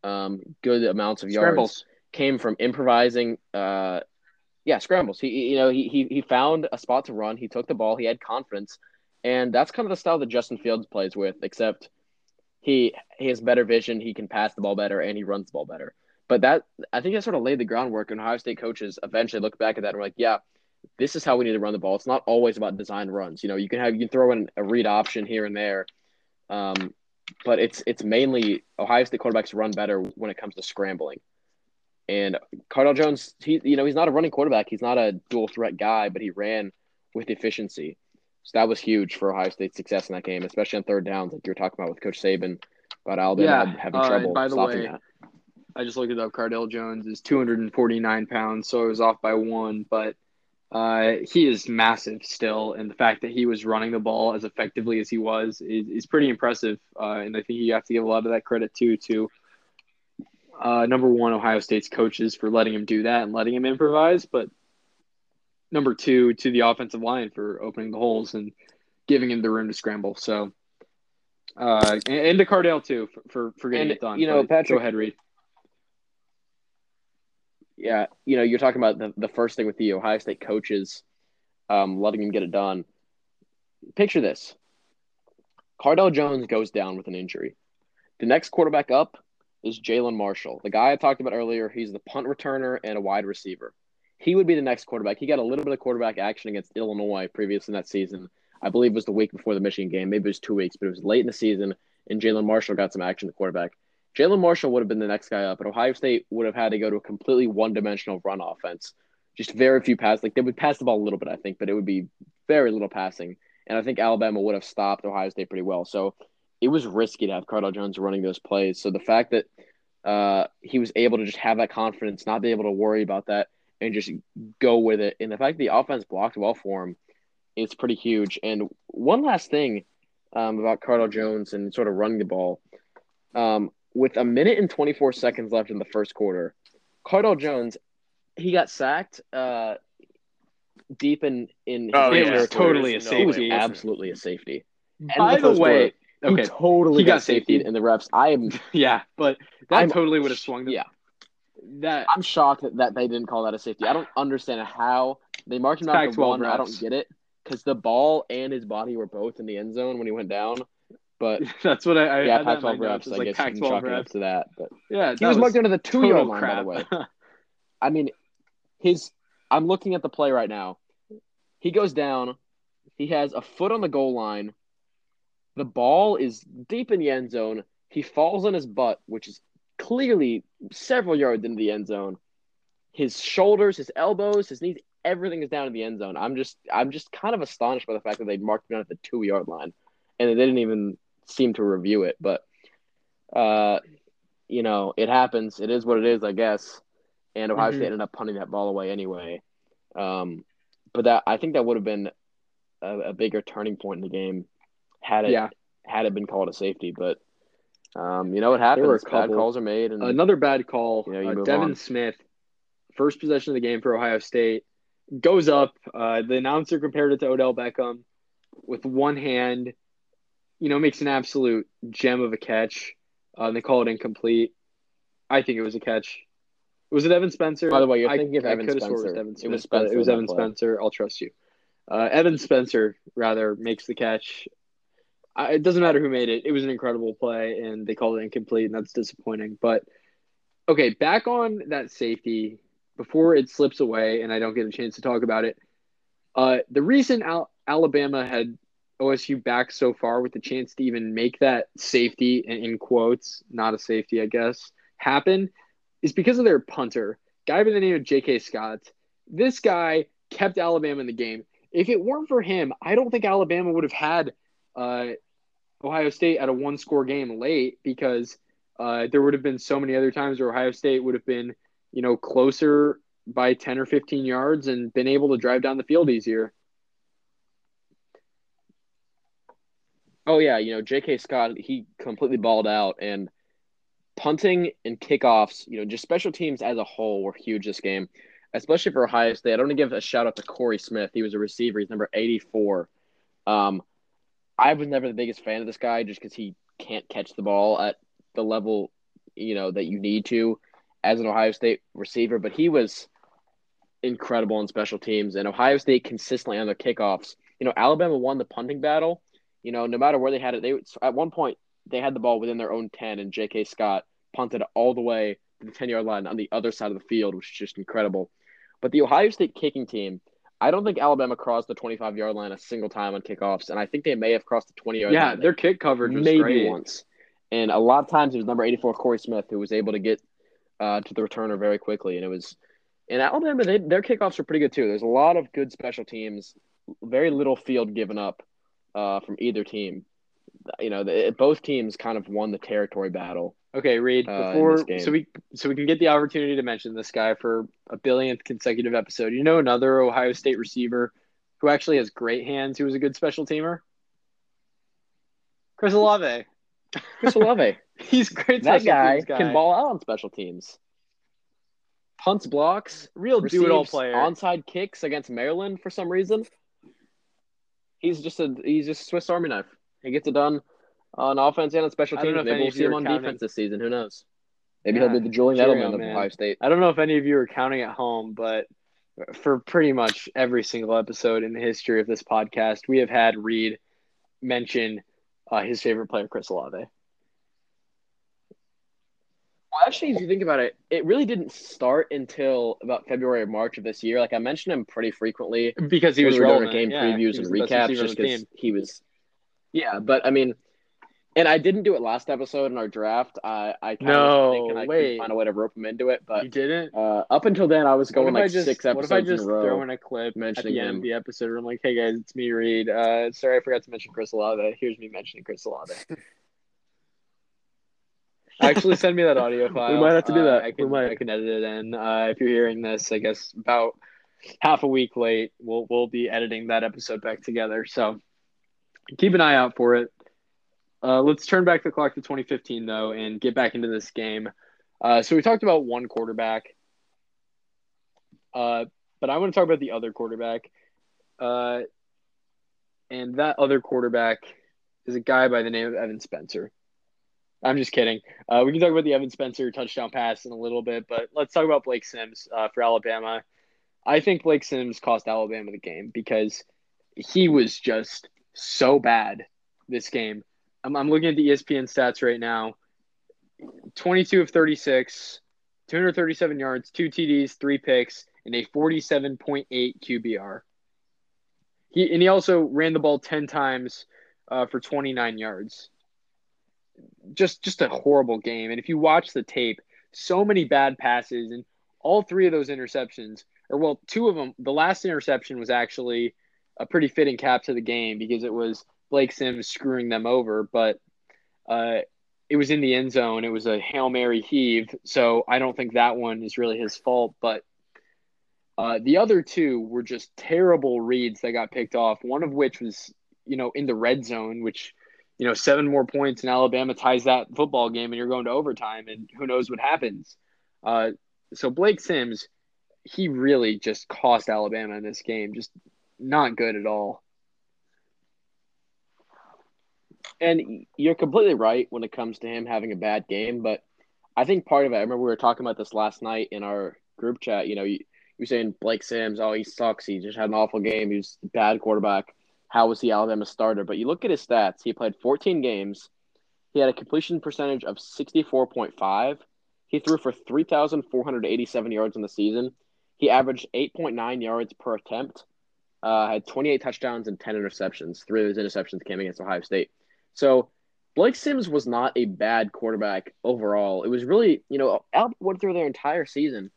um, good amounts of yards, came from improvising. Uh, yeah, scrambles. He you know he, he he found a spot to run. He took the ball. He had confidence, and that's kind of the style that Justin Fields plays with. Except he he has better vision. He can pass the ball better, and he runs the ball better. But that I think that sort of laid the groundwork, and Ohio State coaches eventually look back at that and were like, yeah, this is how we need to run the ball. It's not always about design runs. You know, you can have you can throw in a read option here and there, um, but it's it's mainly Ohio State quarterbacks run better when it comes to scrambling. And Cardale Jones, he you know he's not a running quarterback. He's not a dual threat guy, but he ran with efficiency. So that was huge for Ohio State's success in that game, especially on third downs, like you were talking about with Coach Saban about Alabama Yeah, having uh, trouble by the stopping way, that. I just looked it up. Cardale Jones is 249 pounds, so it was off by one, but uh, he is massive still. And the fact that he was running the ball as effectively as he was is, is pretty impressive. Uh, and I think you have to give a lot of that credit too to uh, number one, Ohio State's coaches for letting him do that and letting him improvise, but number two, to the offensive line for opening the holes and giving him the room to scramble. So, uh, and, and to Cardale too for, for, for getting And, it done. you know, But Patrick- go ahead, Reid. Yeah, you know, you're talking about the, the first thing with the Ohio State coaches um, letting him get it done. Picture this Cardale Jones goes down with an injury. The next quarterback up is Jalin Marshall, the guy I talked about earlier. He's the punt returner and a wide receiver. He would be the next quarterback. He got a little bit of quarterback action against Illinois previous in that season. I believe it was the week before the Michigan game. Maybe it was two weeks, but it was late in the season, and Jalin Marshall got some action at quarterback. Jalin Marshall would have been the next guy up, and Ohio State would have had to go to a completely one-dimensional run offense. Just very few passes. Like they would pass the ball a little bit, I think, but it would be very little passing. And I think Alabama would have stopped Ohio State pretty well. So it was risky to have Cardale Jones running those plays. So the fact that uh, he was able to just have that confidence, not be able to worry about that, and just go with it, and the fact that the offense blocked well for him, it's pretty huge. And one last thing um, about Cardale Jones and sort of running the ball. Um, with a minute and 24 seconds left in the first quarter, Cardale Jones, he got sacked uh, deep in in his Oh, It yeah. was totally a There's no He was safety. absolutely a safety. End of By the first way, quarter. okay, he totally he got, got safety safety. in the refs. I am [laughs] yeah, but that I'm- totally would have swung them. yeah. That I'm shocked that, that they didn't call that a safety. I don't understand how they marked him out to Pac-12 one. I don't get it because the ball and his body were both in the end zone when he went down. But [laughs] that's what I, I yeah, had that in my Pac-12 notes. refs. It's I like guess you can Pac-12 chalk it up to that. But Yeah, he that was marked under the two yard line, by the way. [laughs] I mean, his. I'm looking at the play right now. He goes down. He has a foot on the goal line. The ball is deep in the end zone. He falls on his butt, which is clearly several yards into the end zone. His shoulders, his elbows, his knees, everything is down in the end zone. I'm just, I'm just kind of astonished by the fact that they marked him down at the two yard line, and they didn't even seem to review it. But, uh, you know, it happens. It is what it is, I guess. And Ohio Mhm. State ended up punting that ball away anyway. Um, but that I think that would have been a, a bigger turning point in the game had it Yeah. had it been called a safety, but um, you know what happens. were a Bad calls are made, and Another bad call. You know, you uh, Devin on. Smith, first possession of the game for Ohio State, goes up. Uh, the announcer compared it to Odell Beckham with one hand. You know, makes an absolute gem of a catch. Uh, they call it incomplete. I think it was a catch. Was it Evan Spencer? By the way, you're I- thinking of I Evan Spencer. It was, Evan It was Spencer It was Evan play. Spencer. I'll trust you. Uh, Evan Spencer rather makes the catch. I, it doesn't matter who made it. It was an incredible play, and they called it incomplete, and that's disappointing. But okay, back on that safety before it slips away, and I don't get a chance to talk about it. Uh, the reason Al- Alabama had OSU back so far with the chance to even make that safety, in, quotes, not a safety, I guess, happen, is because of their punter, guy by the name of J.K. Scott. This guy kept Alabama in the game. If it weren't for him, I don't think Alabama would have had uh, Ohio State at a one score game late because uh, there would have been so many other times where Ohio State would have been, you know, closer by 10 or 15 yards and been able to drive down the field easier. Oh yeah, you know J.K. Scott he completely balled out, and punting and kickoffs, you know, just special teams as a whole were huge this game, especially for Ohio State. I want to give a shout out to Corey Smith. He was a receiver. He's number eighty four. Um, I was never the biggest fan of this guy just because he can't catch the ball at the level you know that you need to as an Ohio State receiver, but he was incredible in special teams, and Ohio State consistently on their kickoffs. You know, Alabama won the punting battle you know, no matter where they had it, they at one point they had the ball within their own ten, and J.K. Scott punted all the way to the ten yard line on the other side of the field, which is just incredible. But the Ohio State kicking team, I don't think Alabama crossed the twenty five yard line a single time on kickoffs, and I think they may have crossed the twenty yard Yeah, line their kick coverage was maybe great. once, and a lot of times it was number eighty four Corey Smith who was able to get uh, to the returner very quickly, and it was. And Alabama, they, their kickoffs are pretty good too. There's a lot of good special teams, very little field given up uh, from either team. You know, the, both teams kind of won the territory battle. Okay, Reid. uh, Before so we so we can get the opportunity to mention this guy for a billionth consecutive episode. You know another Ohio State receiver who actually has great hands. Who was a good special teamer? Chris Olave. Chris Olave, [laughs] He's great. that special guy, guy can ball out on special teams. Punts, blocks, Real do it all player. onside kicks against Maryland for some reason. He's just a he's just a Swiss Army knife. He gets it done on offense and on special teams. Maybe we'll see him on counting- defense this season. Who knows? Maybe Yeah, he'll be the Julian Edelman of. Ohio State. I don't know if any of you are counting at home, but for pretty much every single episode in the history of this podcast, we have had Reid mention uh, his favorite player, Chris Olave. Well, actually, if you think about it, it really didn't start until about February or March of this year. Like I mentioned him pretty frequently Because he when was we were doing game yeah. Previews and recaps receiver just because he was. Yeah, but I mean, and I didn't do it last episode in our draft. I I kind No, of thinking I wait. could find a way to rope him into it, You but did not uh, up until then, I was going like I just, six What if I just in a row. throw in a clip at mentioning the end him. of the episode where I'm like, hey guys, it's me, Reid. Uh, sorry, I forgot to mention Chris Olave. Here's me mentioning Chris Olave. [laughs] Actually, send me that [laughs] audio file. We might have to do Uh, that. I We can, might. I can edit it in. Uh, if you're hearing this, I guess about half a week late, we'll we'll be editing that episode back together. So keep an eye out for it. Uh, let's turn back the clock to 2015 though, and get back into this game. Uh, so we talked about one quarterback, uh, but I want to talk about the other quarterback, uh, and that other quarterback is a guy by the name of Evan Spencer. I'm just kidding. Uh, we can talk about the Evan Spencer touchdown pass in a little bit, but let's talk about Blake Sims uh, for Alabama. I think Blake Sims cost Alabama the game because he was just so bad this game. I'm, I'm looking at the ESPN stats right now 22 of 36, 237 yards, two TDs, three picks, and a 47.8 QBR. He, and he also ran the ball 10 times uh, for 29 yards just just a horrible game. And if you watch the tape, so many bad passes, and all three of those interceptions, or well, two of them. The last interception was actually a pretty fitting cap to the game because it was Blake Sims screwing them over, but uh, it was in the end zone. It was a hail mary heave, so I don't think that one is really his fault. But uh, the other two were just terrible reads that got picked off. One of which was you know, in the red zone, which, you know, seven more points and Alabama ties that football game and you're going to overtime and who knows what happens. Uh, so Blake Sims, he really just cost Alabama in this game. Just not good at all. And you're completely right when it comes to him having a bad game, but I think part of it, I remember we were talking about this last night in our group chat. You know, you, you were saying Blake Sims, oh, he sucks. He just had an awful game. He was a bad quarterback. How was he Alabama starter? But you look at his stats. He played 14 games. He had a completion percentage of 64.5. He threw for 3,487 yards in the season. He averaged 8.9 yards per attempt. Uh, had 28 touchdowns and 10 interceptions. Three of his interceptions came against Ohio State. So Blake Sims was not a bad quarterback overall. It was really, you know, Alabama went through their entire season,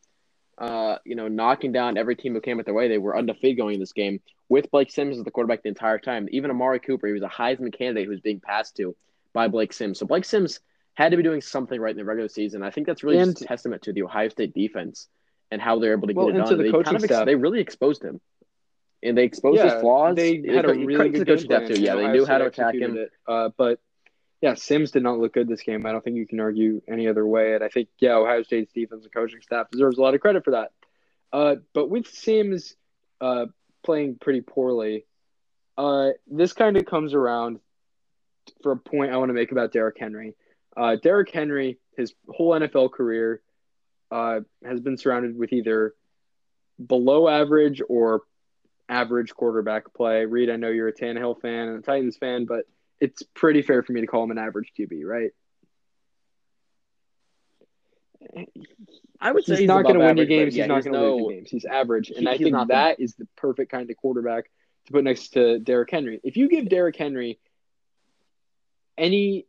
uh, you know, knocking down every team who came at their way. They were undefeated going in this game with Blake Sims as the quarterback the entire time. Even Amari Cooper, he was a Heisman candidate who was being passed to by Blake Sims. So Blake Sims had to be doing something right in the regular season. I think that's really and, just a testament to the Ohio State defense and how they're able to get it done. The they kind of ex- they really exposed him and they exposed yeah, his flaws. They had a really good coaching staff too. Yeah, they knew how to attack him. It. Uh, but yeah, Sims did not look good this game. I don't think you can argue any other way. And I think yeah, Ohio State's defense and coaching staff deserves a lot of credit for that. Uh, but with Sims uh, playing pretty poorly, uh, this kind of comes around for a point I want to make about Derrick Henry. Uh, Derrick Henry, his whole NFL career, uh, has been surrounded with either below average or average quarterback play. Reid, I know you're a Tannehill fan and a Titans fan, but it's pretty fair for me to call him an average QB, right? I would say he's, he's not going to win you games. Yeah, he's not going to no, lose you games. He's average, and he, I think that the... is the perfect kind of quarterback to put next to Derrick Henry. If you give Derrick Henry any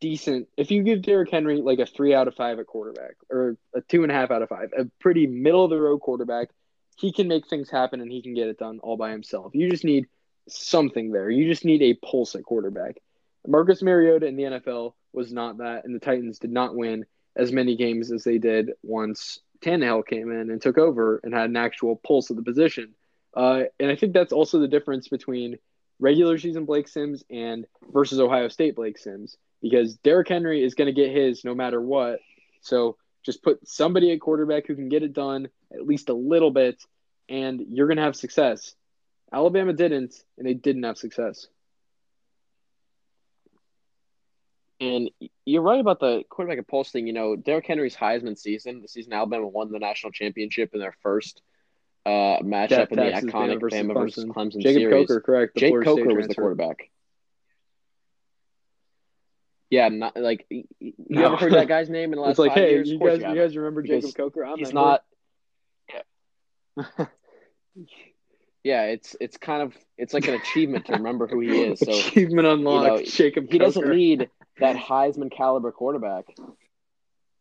decent, if you give Derrick Henry like a three out of five at quarterback or a two and a half out of five, a pretty middle of the road quarterback he can make things happen and he can get it done all by himself. You just need something there. You just need a pulse at quarterback. Marcus Mariota in the NFL was not that, and the Titans did not win as many games as they did once Tannehill came in and took over and had an actual pulse of the position. Uh, and I think that's also the difference between regular season Blake Sims and versus Ohio State Blake Sims because Derrick Henry is going to get his no matter what. So just put somebody at quarterback who can get it done at least a little bit, and you're going to have success. Alabama didn't, and they didn't have success. And you're right about the quarterback and pulse thing. You know, Derrick Henry's Heisman season, the season Alabama won the national championship in their first uh, matchup in the iconic Bama versus Clemson Jacob series. Coker, correct. Jake Coker was the quarterback. Yeah, not like you no. ever heard that [laughs] guy's name in the last it's like, five hey, years? You guys, you, you guys remember Jacob Coker? I'm he's not. [laughs] Yeah. Yeah, it's it's kind of it's like an achievement to remember who he is. [laughs] So achievement unlocked. You know, Jacob. He Coker. doesn't need [laughs] that Heisman caliber quarterback.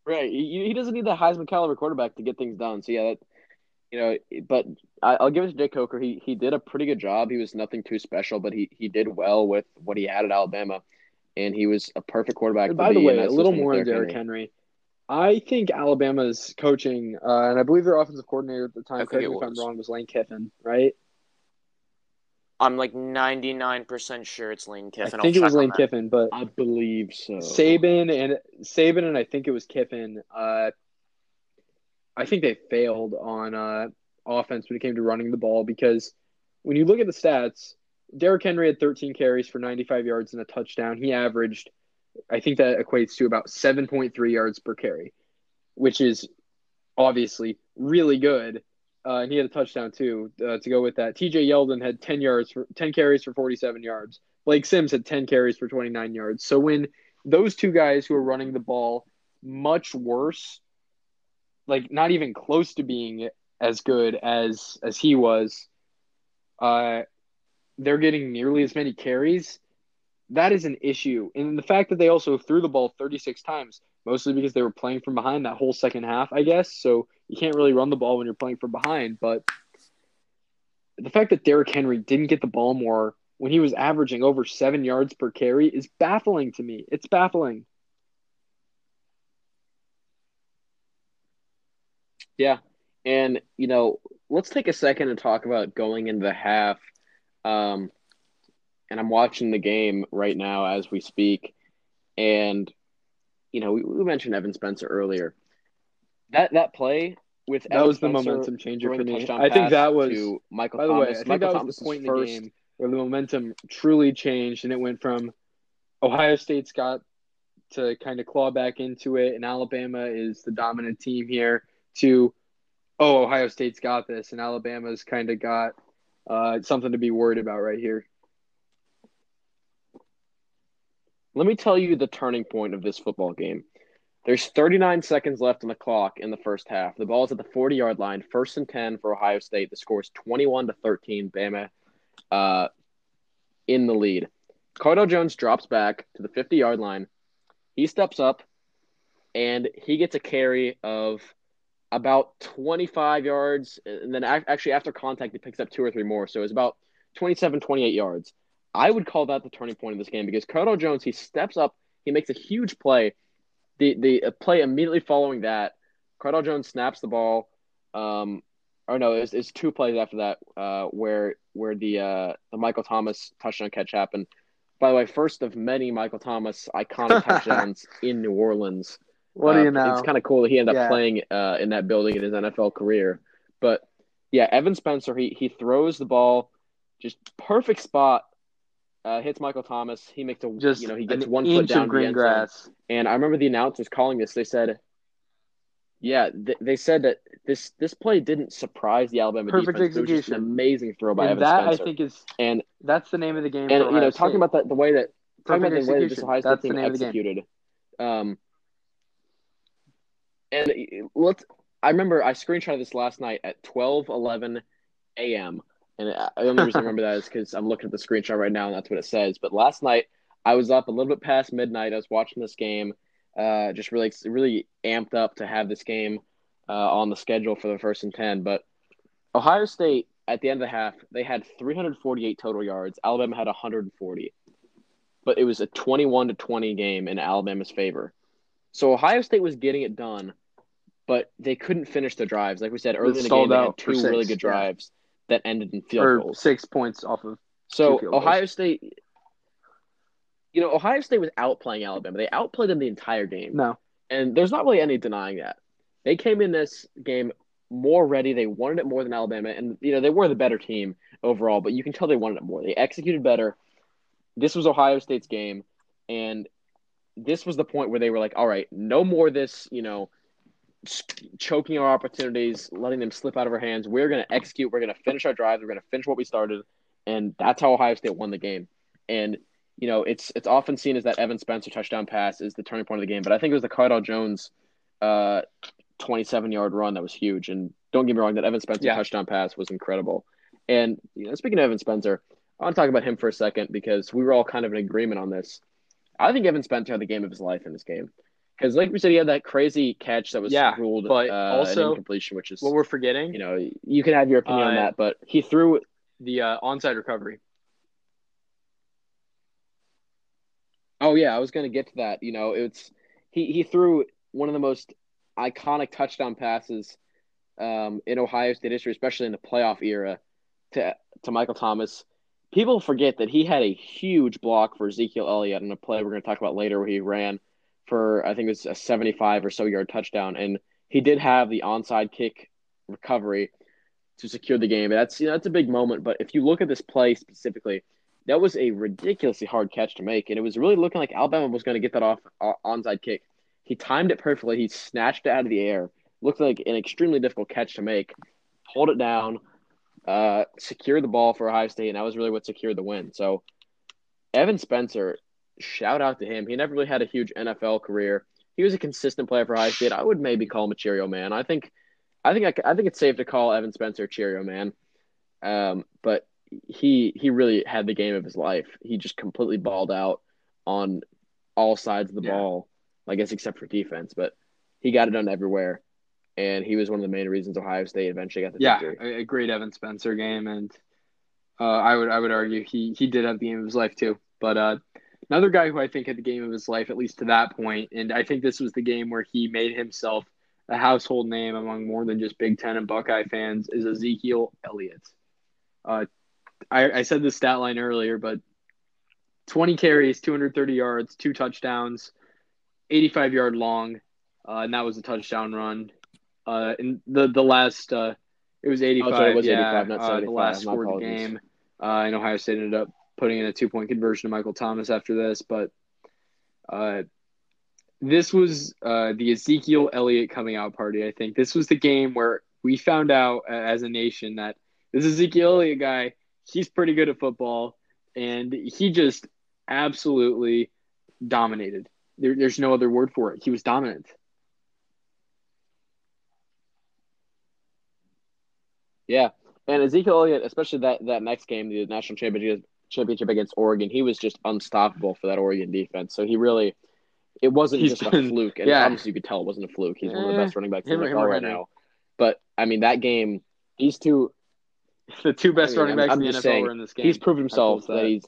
Right. He, he doesn't need that Heisman caliber quarterback to get things done. So yeah, that you know, but I, will give it to Jake Coker. He he did a pretty good job. He was nothing too special, but he he did well with what he had at Alabama and he was a perfect quarterback. by the way, a little more on Derrick Henry. Henry. I think Alabama's coaching, uh, and I believe their offensive coordinator at the time, correct me if I'm wrong, was Lane Kiffin, right? I'm like 99% sure it's Lane Kiffin. I think I'll it was Lane Kiffin, but I believe so. Saban and Saban and I think it was Kiffin. Uh, I think they failed on uh, offense when it came to running the ball because when you look at the stats, Derrick Henry had 13 carries for 95 yards and a touchdown. He averaged, I think that equates to about 7.3 yards per carry, which is obviously really good. Uh, and he had a touchdown too uh, to go with that. TJ Yeldon had 10 yards for 10 carries for 47 yards. Blake Sims had 10 carries for 29 yards. So when those two guys who are running the ball much worse, like not even close to being as good as as he was, uh, they're getting nearly as many carries, that is an issue. And the fact that they also threw the ball 36 times, mostly because they were playing from behind that whole second half, I guess. So you can't really run the ball when you're playing from behind. But the fact that Derrick Henry didn't get the ball more when he was averaging over seven yards per carry is baffling to me. It's baffling. Yeah. And, you know, let's take a second and talk about going into the half – um, and I'm watching the game right now as we speak, and you know we, we mentioned Evan Spencer earlier. That that play with That Evan was the Spencer momentum changer for the me. I think pass that was, to Michael by the Thomas. way, I think Michael that was Thomas the point in the game where the momentum truly changed, and it went from Ohio State's got to kind of claw back into it, and Alabama is the dominant team here. To oh, Ohio State's got this, and Alabama's kind of got uh, something to be worried about right here. Let me tell you the turning point of this football game. There's 39 seconds left on the clock in the first half. The ball is at the 40 yard line, first and 10 for Ohio State. The score is 21 to 13. Bama uh, in the lead. Cardale Jones drops back to the 50 yard line. He steps up and he gets a carry of about 25 yards. And then actually, after contact, he picks up two or three more. So it's about 27, 28 yards. I would call that the turning point of this game because Cardale Jones, he steps up, he makes a huge play. The the play immediately following that, Cardale Jones snaps the ball. Um, or no, it's, it's two plays after that uh, where where the uh, the Michael Thomas touchdown catch happened. By the way, first of many Michael Thomas iconic [laughs] touchdowns in New Orleans. What Uh, do you know? It's kind of cool that he ended up Yeah. playing uh, in that building in his NFL career. But yeah, Evan Spencer, he he throws the ball, just perfect spot. Uh, hits Michael Thomas. He makes a Just you know he gets one foot down green zone. grass. And I remember the announcers calling this. They said, "Yeah, th- they said that this this play didn't surprise the Alabama Perfect defense. It was just an execution. amazing throw by And Evan that Spencer. I think is and that's the name of the game. and you know talking State. about that the way that talking about the way that this execution. Ohio State the team name of the executed. Um, and let's. I remember I screenshotted this last night at twelve eleven a.m. And the only reason I remember that is because I'm looking at the screenshot right now, and that's what it says. But last night I was up a little bit past midnight. I was watching this game, uh, just really, really amped up to have this game uh, on the schedule for the first and ten. But Ohio State at the end of the half, they had 348 total yards. Alabama had 140, but it was a 21 to 20 game in Alabama's favor. So Ohio State was getting it done, but they couldn't finish their drives. Like we said early in the game, they had two really good yeah. That ended in field or goals. six points off of. So field goals. Ohio State, you know, Ohio State was outplaying Alabama. They outplayed them the entire game, No, and there's not really any denying that. They came in this game more ready. They wanted it more than Alabama, and you know they were the better team overall. But you can tell they wanted it more. They executed better. This was Ohio State's game, and this was the point where they were like, "All right, no more this." You know, choking our opportunities, letting them slip out of our hands. We're going to execute. We're going to finish our drive. We're going to finish what we started, and that's how Ohio State won the game. And you know, it's it's often seen as that Evan Spencer touchdown pass is the turning point of the game, but I think it was the Cardale Jones, uh, twenty-seven yard run that was huge. And don't get me wrong, that Evan Spencer Yeah. touchdown pass was incredible. And you know, speaking of Evan Spencer, I want to talk about him for a second because we were all kind of in agreement on this. I think Evan Spencer had the game of his life in this game. Because, like we said, he had that crazy catch that was Yeah, ruled but uh, also, an incompletion, which is what we're forgetting, you know you can have your opinion on Uh, that, but he threw the uh, onside recovery. Oh yeah, I was going to get to that. You know, it's he he threw one of the most iconic touchdown passes um, in Ohio State history, especially in the playoff era, to to Michael Thomas. People forget that he had a huge block for Ezekiel Elliott in a play we're going to talk about later, where he ran for I think it was a seventy-five or so yard touchdown, and he did have the onside kick recovery to secure the game. That's you know that's a big moment. But if you look at this play specifically, that was a ridiculously hard catch to make, and it was really looking like Alabama was going to get that off onside kick. He timed it perfectly. He snatched it out of the air. Looked like an extremely difficult catch to make. Hold it down, uh, secure the ball for Ohio State, and that was really what secured the win. So, Evan Spencer, shout out to him. He never really had a huge NFL career. He was a consistent player for Ohio State. I would maybe call him a Cheerio man. I think, I think, I think it's safe to call Evan Spencer Cheerio man. Um, but he he really had the game of his life. He just completely balled out on all sides of the Yeah. ball, I guess except for defense, but he got it done everywhere. And he was one of the main reasons Ohio State eventually got the Yeah, victory. a, a great Evan Spencer game, and uh, I would I would argue he he did have the game of his life too. But uh, another guy who I think had the game of his life at least to that point, and I think this was the game where he made himself a household name among more than just Big Ten and Buckeye fans, is Ezekiel Elliott. Uh, I, I said the stat line earlier, but 20 carries, 230 yards, two touchdowns, 85 yard long, uh, and that was a touchdown run. Uh, in the the last, uh, it was 85. Oh, sorry, it was yeah, 85, not uh, the last My score of the game. Uh, and Ohio State ended up putting in a two point conversion to Michael Thomas after this, but uh, this was uh, the Ezekiel Elliott coming out party. I think this was the game where we found out as a nation that this Ezekiel Elliott guy, he's pretty good at football, and he just absolutely dominated. There, there's no other word for it. He was dominant. Yeah, and Ezekiel Elliott, especially that that next game, the national championship championship against Oregon, he was just unstoppable for that Oregon defense. So he really, it wasn't He's just a fluke, and yeah. obviously you could tell it wasn't a fluke. He's one of the Eh, best running backs in the NFL right now. But I mean, that game, these two, [laughs] The two best I mean, running backs I'm- in I'm the just NFL saying, were in this game. he's proven himself that. that he's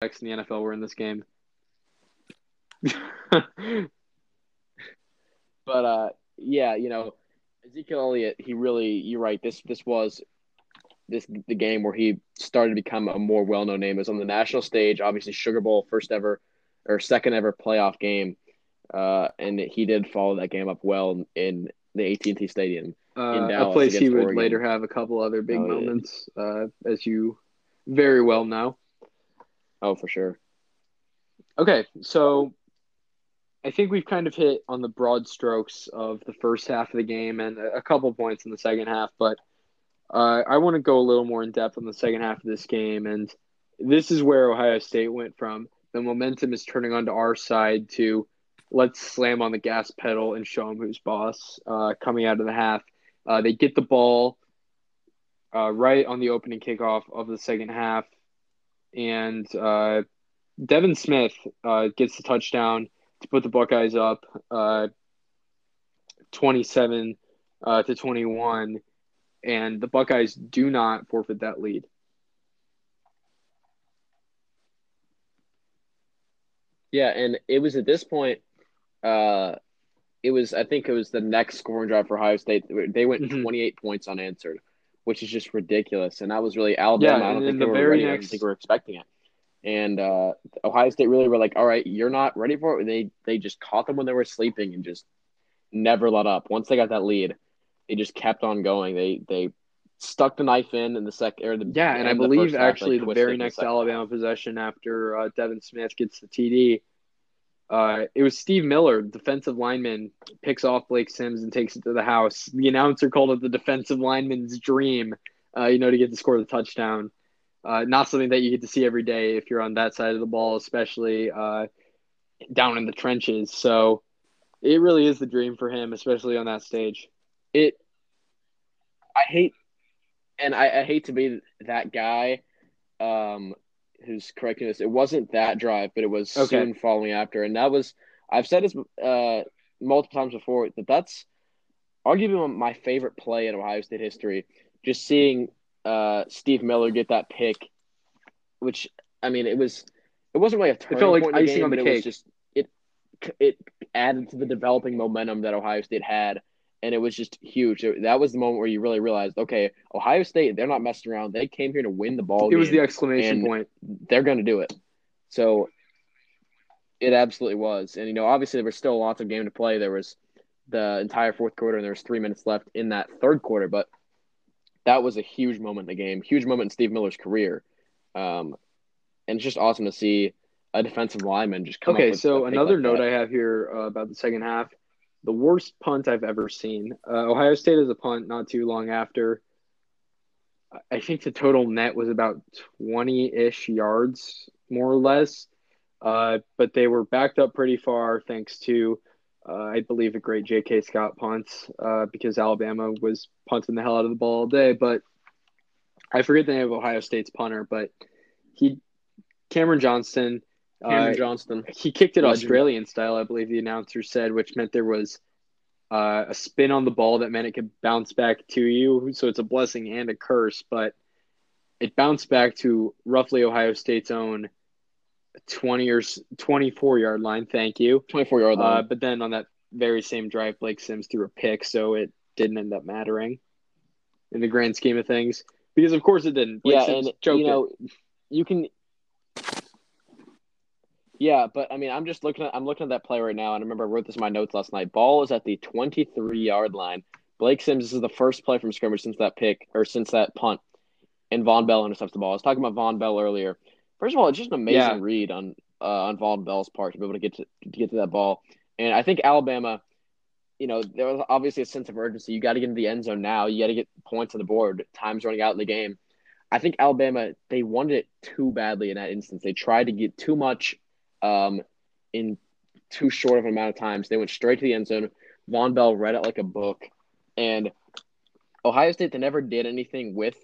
backs in the NFL were in this game. [laughs] But uh, yeah, you know, Ezekiel Elliott, he really, you're right. This this was this the game where he started to become a more well known name. It was on the national stage, obviously Sugar Bowl, first ever or second ever playoff game, uh, and he did follow that game up well in the AT&T Stadium. uh, a place he would Oregon. later have a couple other big Oh, yeah. moments, uh, as you very well know. Oh, for sure. Okay, so I think we've kind of hit on the broad strokes of the first half of the game and a couple points in the second half, but uh, I want to go a little more in depth on the second half of this game. And this is where Ohio State went from the momentum is turning onto our side to let's slam on the gas pedal and show them who's boss uh, coming out of the half. Uh, they get the ball uh, right on the opening kickoff of the second half, and uh, Devin Smith uh, gets the touchdown to put the Buckeyes up uh, 27 uh, to 21, and the Buckeyes do not forfeit that lead. Yeah, and it was at this point, uh, it was I think it was the next scoring drive for Ohio State. They went Mhm. 28 points unanswered, which is just ridiculous. And that was really Alabama. Yeah, I don't think then they were very ready. I don't think they were expecting it. And uh, Ohio State really were like, "All right, you're not ready for it." They they just caught them when they were sleeping and just never let up. Once they got that lead, they just kept on going. They they stuck the knife in in the second or the Yeah, and I believe half, actually the very in the next Alabama half. possession after uh, Devin Smith gets the TD, uh, it was Steve Miller, defensive lineman, picks off Blake Sims and takes it to the house. The announcer called it the defensive lineman's dream, uh, you know, to get to score the touchdown. Uh, not something that you get to see every day if you're on that side of the ball, especially uh, down in the trenches. So it really is the dream for him, especially on that stage. it I hate and I, I hate to be that guy um who's correcting this. It wasn't that drive, but it was Okay. soon following after. And that was I've said this uh multiple times before that that's arguably my favorite play in Ohio State history. Just seeing uh Steve Miller get that pick, which I mean it was it wasn't really a turning felt like point icing game, on the but it was just it it added to the developing momentum that Ohio State had and it was just huge. It- that was the moment where you really realized, okay, Ohio State, they're not messing around. They came here to win the ball It was the exclamation point. they're going to do it. So it absolutely was. And you know, obviously there was still lots of game to play. There was the entire fourth quarter, and there was three minutes left in that third quarter. But that was a huge moment in the game, huge moment in Steve Miller's career. Um, and it's just awesome to see a defensive lineman just come. up Okay, so another like note that. I have here uh, about the second half: the worst punt I've ever seen. Uh, Ohio State has a punt not too long after. I think the total net was about twenty-ish yards, more or less. Uh, but they were backed up pretty far thanks to, uh, I believe, a great J.K. Scott punt uh, because Alabama was punting the hell out of the ball all day. But I forget the name of Ohio State's punter, but he, Cameron Johnston. Cameron uh, Johnston. he kicked it Legend. Australian style, I believe the announcer said, which meant there was uh, a spin on the ball that meant it could bounce back to you. So it's a blessing and a curse, but it bounced back to roughly Ohio State's own 20 or 24 yard line. Thank you. 24 yard line. Uh, but then on that very same drive, Blake Sims threw a pick, so it didn't end up mattering in the grand scheme of things. Because of course it didn't. Blake yeah, Sims and you it. know, you can Yeah, but I mean, I'm just looking at I'm looking at that play right now, and I remember I wrote this in my notes last night. Ball is at the 23 yard line. Blake Sims this is the first play from scrimmage since that pick or since that punt, and Vonn Bell intercepts the ball. I was talking about Vonn Bell earlier. First of all, it's just an amazing Yeah. read on uh, on Vonn Bell's part to be able to get to, to get to that ball, and I think Alabama. You know, there was obviously a sense of urgency. You got to get into the end zone now. You got to get points on the board. Time's running out in the game. I think Alabama they wanted it too badly in that instance. They tried to get too much um, in too short of an amount of times. They went straight to the end zone. Vonn Bell read it like a book, and Ohio State they never did anything with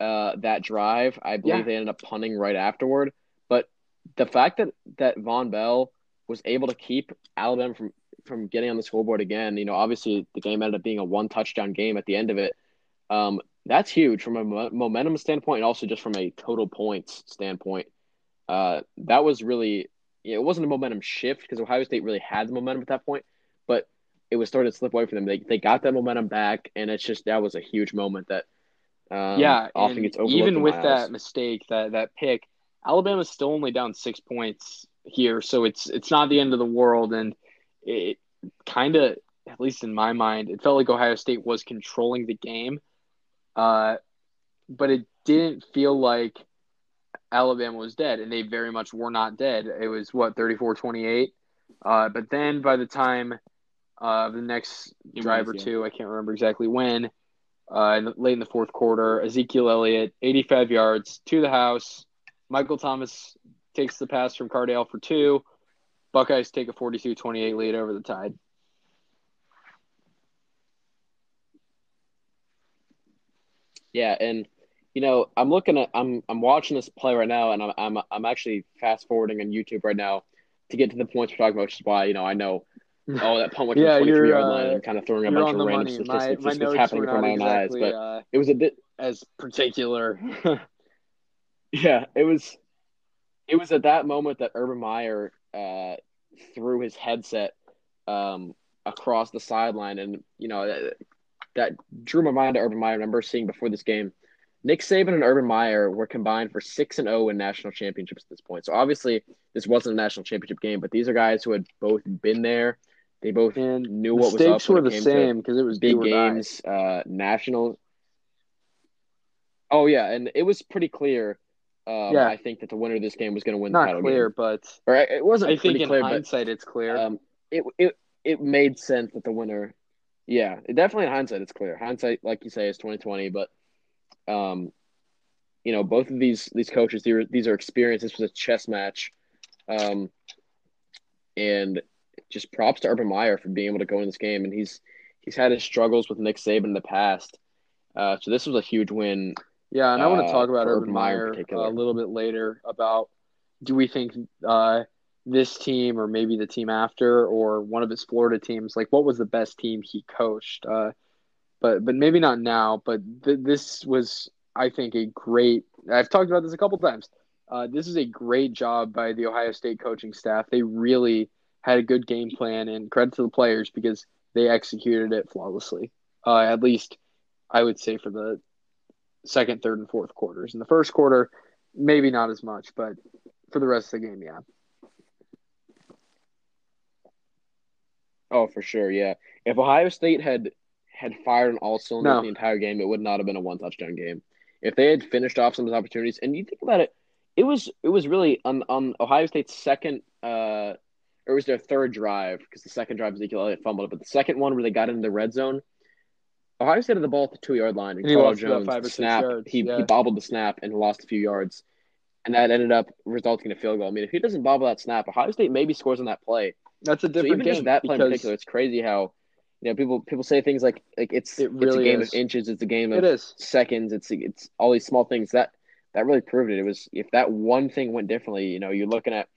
uh, that drive. I believe Yeah. they ended up punting right afterward. But the fact that that Vonn Bell was able to keep Alabama from from getting on the scoreboard again, you know, obviously the game ended up being a one touchdown game at the end of it. Um, that's huge from a mo- momentum standpoint and also just from a total points standpoint. Uh, that was really it wasn't a momentum shift because Ohio State really had the momentum at that point, but it was starting to slip away from them. They they got that momentum back, and it's just that was a huge moment that um, yeah, often gets overlooked. even with that eyes. mistake, that that pick, Alabama's still only down six points here, so it's it's not the end of the world, and it kind of, at least in my mind, it felt like Ohio State was controlling the game, uh, but it didn't feel like Alabama was dead, and they very much were not dead. It was what 34-28, uh, but then by the time uh, the next It drive or was, yeah. two, I can't remember exactly when, uh, in the, late in the fourth quarter. Ezekiel Elliott, 85 yards to the house. Michael Thomas takes the pass from Cardale for two. Buckeyes take a 42-28 lead over the Tide. Yeah, and you know, I'm looking at I'm I'm watching this play right now, and I'm I'm I'm actually fast forwarding on YouTube right now to get to the points we're talking about, which is why you know I know [laughs] oh that punt went Yeah, the 23 yard uh, line and kind of throwing a bunch of random statistics My, my just happening not my own eyes, but uh, it was a bit as particular. [laughs] yeah, it was it was at that moment that Urban Meyer uh, threw his headset um, across the sideline, and you know that, that drew my mind to Urban Meyer. I remember seeing before this game, Nick Saban and Urban Meyer were combined for six and zero in national championships at this point. So obviously, this wasn't a national championship game, but these are guys who had both been there. They both and knew the what was up were the same because it was big do or die. games, uh, national. Oh yeah, and it was pretty clear. Um, Yeah. I think that the winner of this game was going to win the Not title clear, game. but Or it wasn't I think in clear, but hindsight it's clear. um, it it it made sense that the winner. Yeah, definitely in hindsight it's clear. Hindsight, like you say, is twenty twenty. But, um, you know, both of these these coaches, these are, these are experienced. This was a chess match, um, and just props to Urban Meyer for being able to go in this game. And he's he's had his struggles with Nick Saban in the past. Uh, so this was a huge win. Yeah, and I want to uh, talk about Urban Urban Meyer Meyer a little bit later about do we think uh, this team or maybe the team after or one of his Florida teams like what was the best team he coached? Uh, but but maybe not now. But th- this was I think a great. I've talked about this a couple times. Uh, this is a great job by the Ohio State coaching staff. They really had a good game plan, and credit to the players because they executed it flawlessly. Uh, at least I would say for the second, third, and fourth quarters. In the first quarter, maybe not as much, but for the rest of the game, yeah. Oh, for sure, yeah. If Ohio State had had fired on all cylinders No. the entire game, it would not have been a one touchdown game. If they had finished off some of those opportunities, and you think about it, it was it was really on on Ohio State's second, uh, or it was their third drive because the second drive Ezekiel Elliott fumbled it, but the second one where they got into the red zone, Ohio State had the ball at the two yard line, and, And Cardale Jones snap he yeah. he bobbled the snap and lost a few yards, and that ended up resulting in a field goal. I mean, if he doesn't bobble that snap, Ohio State maybe scores on that play. That's a So different even game just that play in particular, it's crazy how you know people people say things like like it's It it's a game is. of inches, it's a game of it is. seconds, it's it's all these small things that that really proved it. It was if that one thing went differently, you know, you're looking at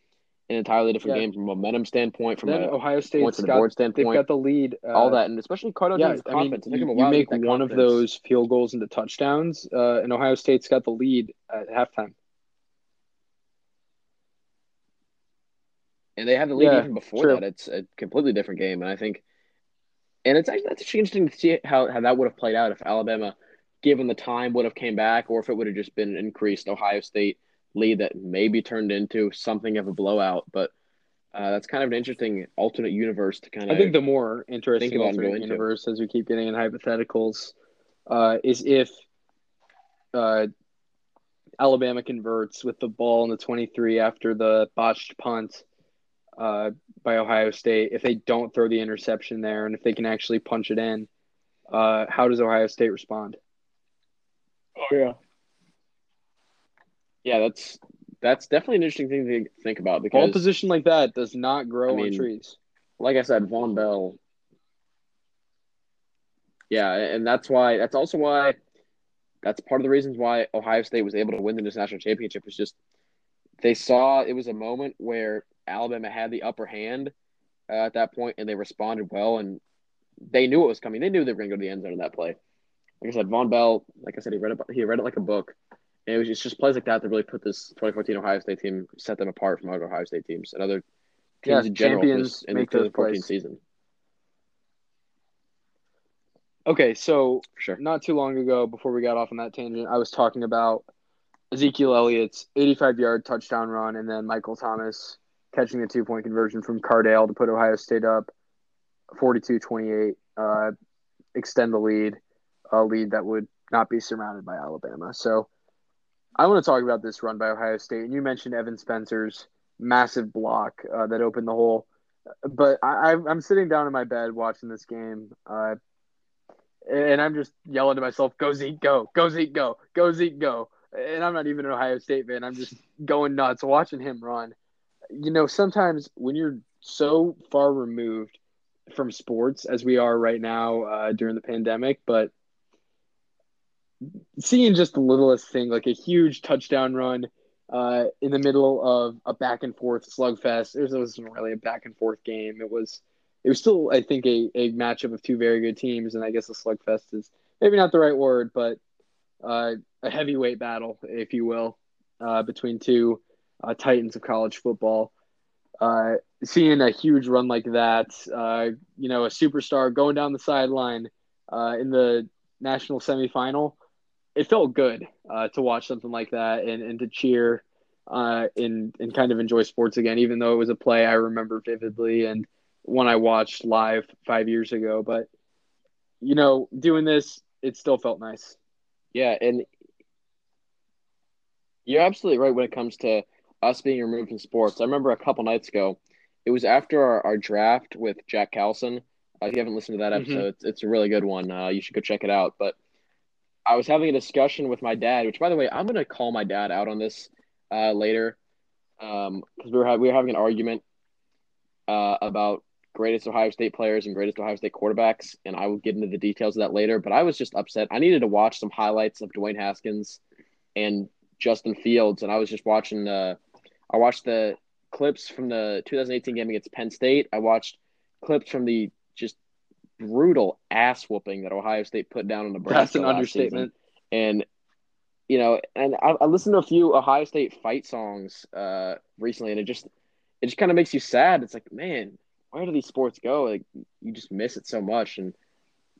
an entirely different Yeah. game from a momentum standpoint, from Then a Ohio points State's to the got board they've got the lead. Uh, all that, and especially Cardale Yeah, I mean, confidence. It took you, you make one of those field goals into touchdowns, uh, and Ohio State's got the lead at halftime. and they had the lead Yeah, even before true. that. It's a completely different game, and I think, and it's actually that's actually interesting to see how, how that would have played out if Alabama, given the time, would have came back, or if it would have just been increased. Ohio State lead that maybe turned into something of a blowout. But uh, that's kind of an interesting alternate universe to kind of. I think the more interesting think about and alternate universe, as we keep getting in hypotheticals, uh, is if uh, Alabama converts with the ball in the 23 after the botched punt uh, by Ohio State. If they don't throw the interception there, and if they can actually punch it in, uh, how does Ohio State respond? Oh yeah. Yeah, that's that's definitely an interesting thing to think about Ball because, position like that does not grow I on trees. like I said, Vonn Bell. Yeah, and that's why. That's also why. That's part of the reasons why Ohio State was able to win the national championship. Was just they saw it was a moment where Alabama had the upper hand uh, at that point, and they responded well, and they knew it was coming. They knew they were going to go to the end zone in that play. Like I said, Vonn Bell, like I said, he read it. He read it like a book. And it was just, just plays like that that really put this 2014 Ohio State team, set them apart from other Ohio State teams and other teams Yeah, in general champions in the make 2014 plays. season. Okay, so sure. not too long ago, before we got off on that tangent, I was talking about Ezekiel Elliott's 85 yard touchdown run and then Michael Thomas catching the two point conversion from Cardale to put Ohio State up 42 28, uh, extend the lead, a lead that would not be surrounded by Alabama. So I want to talk about this run by Ohio State. And you mentioned Evan Spencer's massive block uh, that opened the hole. But I, I'm sitting down in my bed watching this game. Uh, and I'm just yelling to myself, "Go Zeke, go! Go Zeke, go! Go Zeke, go!" And I'm not even an Ohio State fan. I'm just going nuts watching him run. You know, sometimes when you're so far removed from sports as we are right now uh, during the pandemic, but seeing just the littlest thing, like a huge touchdown run uh, in the middle of a back and forth slugfest. It wasn't really a back and forth game. It was it was still, I think, a, a matchup of two very good teams, and I guess a slugfest is maybe not the right word, but uh, a heavyweight battle, if you will, uh, between two uh, titans of college football. Uh, seeing a huge run like that, uh, you know, a superstar going down the sideline uh, in the national semifinal, it felt good uh, to watch something like that and, and to cheer uh, and, and kind of enjoy sports again, even though it was a play I remember vividly and one I watched live five years ago. But, you know, doing this, it still felt nice. Yeah, and you're absolutely right when it comes to us being removed from sports. I remember a couple nights ago, it was after our, our draft with Jack Callison. Uh, if you haven't listened to that Mhm. episode, it's, it's a really good one. Uh, you should go check it out. But I was having a discussion with my dad, which, by the way, I'm going to call my dad out on this uh, later because we were ha- we were having an argument uh, about greatest Ohio State players and greatest Ohio State quarterbacks, and I will get into the details of that later. But I was just upset. I needed to watch some highlights of Dwayne Haskins and Justin Fields, and I was just watching. I watched the clips from the 2018 game against Penn State. I watched clips from the just brutal ass whooping that Ohio State put down on Nebraska. That's an last understatement. season. And you know, and I, I listened to a few Ohio State fight songs uh, recently, and it just it just kind of makes you sad. It's like, man, where do these sports go? Like, you just miss it so much, and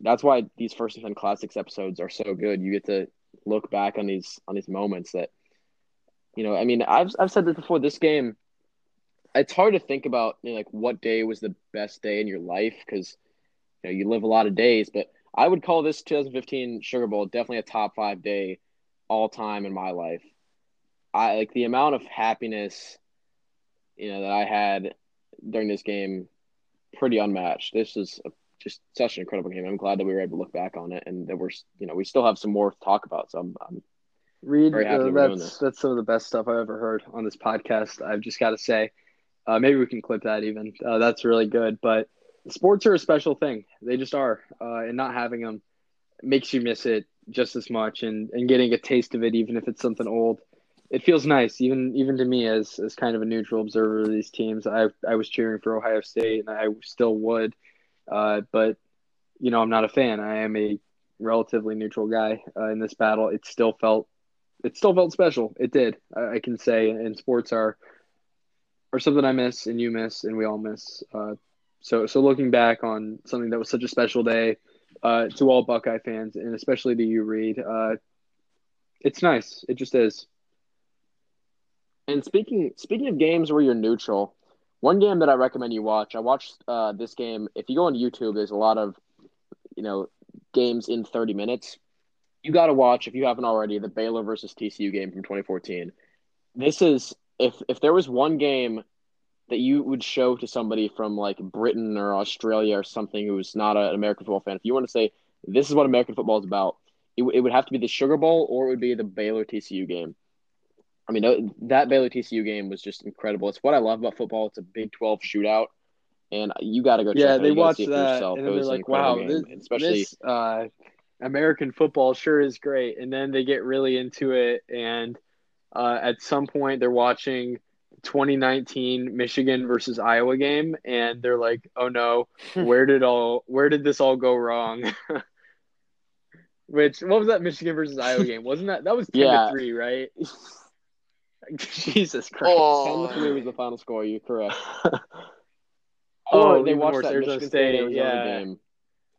that's why these first and ten classics episodes are so good. You get to look back on these on these moments that, you know, I mean, I've I've said this before. This game, it's hard to think about you know, like what day was the best day in your life because you know you live a lot of days, but I would call this 2015 Sugar Bowl definitely a top five day all time in my life. I like the amount of happiness, you know, that I had during this game, pretty unmatched. This is a, just such an incredible game. I'm glad that we were able to look back on it and that we're, you know, we still have some more to talk about. So I'm, I'm Reid, uh, that we're doing that's that's some of the best stuff I've ever heard on this podcast. I've just got to say, uh, maybe we can clip that even. Uh, that's really good. But sports are a special thing; they just are, uh, and not having them makes you miss it just as much. And and getting a taste of it, even if it's something old, it feels nice. Even even to me, as as kind of a neutral observer of these teams, I I was cheering for Ohio State, and I still would. Uh, but you know, I'm not a fan. I am a relatively neutral guy uh, in this battle. It still felt it still felt special. It did. I, I can say, and sports are are something I miss, and you miss, and we all miss. Uh, so, so looking back on something that was such a special day uh, to all Buckeye fans, and especially to you, Reid, uh, it's nice. It just is. And speaking speaking of games where you're neutral, one game that I recommend you watch. I watched uh, this game. If you go on YouTube, there's a lot of you know games in 30 minutes. You got to watch if you haven't already the Baylor versus TCU game from 2014. This is if if there was one game that you would show to somebody from like Britain or Australia or something who's not an American football fan, if you want to say this is what American football is about, it, it would have to be the Sugar Bowl or it would be the Baylor TCU game. I mean, that Baylor TCU game was just incredible. It's what I love about football. It's a Big 12 shootout. And you got to go check yeah, it. they watched it that yourself. and It was like, "Wow, incredible this, game. especially this uh, American football sure is great." And then they get really into it, and uh, at some point they're watching 2019 Michigan versus Iowa game, and they're like, "Oh no, [laughs] where did all where did this all go wrong?" [laughs] Which what was that Michigan versus Iowa game? Wasn't that that was ten Yeah. to three, right? [laughs] Jesus Christ! Oh. 10 to 3 was the final score. You're correct. Oh, Or they watched worse, that Arizona Michigan State, State Arizona yeah. game.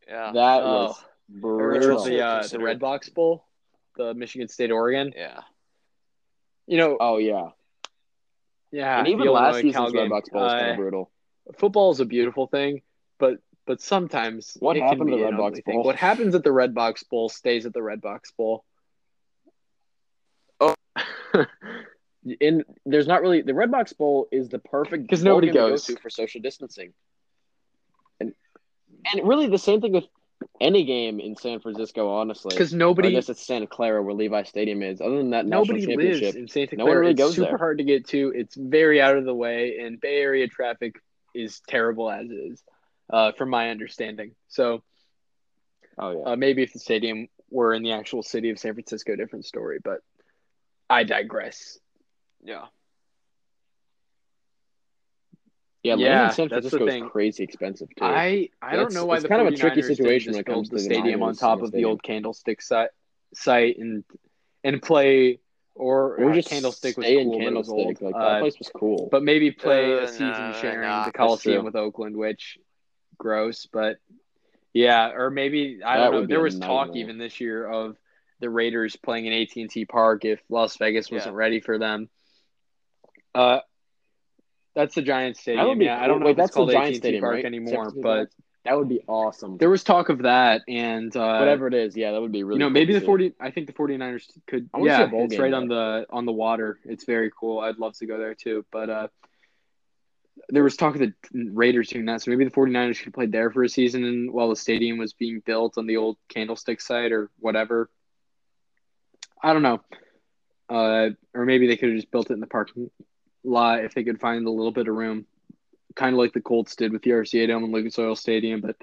Yeah. That Oh. was or brutal. the uh, the Considered- Redbox Bowl, the Michigan State Oregon. Yeah. You know, Oh yeah, yeah, and even the last Illinois season's Cal Red. Box Bowl was kind Uh, of brutal. football is a beautiful thing, but but sometimes What it can happened to the an Red Box ugly thing. Bowl? What happens at the Redbox Bowl stays at the Redbox Bowl. Oh. [laughs] And there's not really the Redbox Bowl is the perfect because nobody game to go goes. to for social distancing. And and really the same thing with any game in San Francisco, honestly. Because Or I nobody guess it's Santa Clara where Levi Stadium is. Other than that, national nobody championship, lives in Santa No one Clara. really it's goes super there. hard to get to. It's very out of the way, and Bay Area traffic is terrible as is, uh, from my understanding. So Oh yeah. uh, maybe if the stadium were in the actual city of San Francisco, different story. But I digress. Yeah. Yeah, Yeah, land in San that's the Francisco thing. is crazy expensive too. I I don't That's- know why it's the kind of a tricky situation just when it comes to the the stadium on top and the of the old Candlestick site, site and and play or, or uh, just Candlestick was stay in cool, but it was Candlestick. Like that Uh, place was cool. but maybe play Uh, a season no, sharing no, the Coliseum with Oakland, which gross, but yeah, or maybe I That don't know. There was talk nightmare. even this year of the Raiders playing in AT and T Park if Las Vegas wasn't Yeah. ready for them. Uh, that's the Giants that Stadium. would be Yeah, I don't know if it's that's the called AT&T Stadium, Park right? Anymore, but that would be awesome. there was talk of that, and uh, Whatever it is, yeah, that would be really. you know, cool maybe the. 40 I think the 49ers could I wanna see yeah, it's right on the on the water. It's very cool. I'd love to go there too, but uh there was talk of the Raiders doing that, so maybe the 49ers could have played there for a season and while the stadium was being built on the old Candlestick site or whatever. I don't know. Uh or maybe they could have just built it in the parking lot if they could find a little bit of room. Kind of like the Colts did with the RCA Dome and Lucas Oil Stadium, but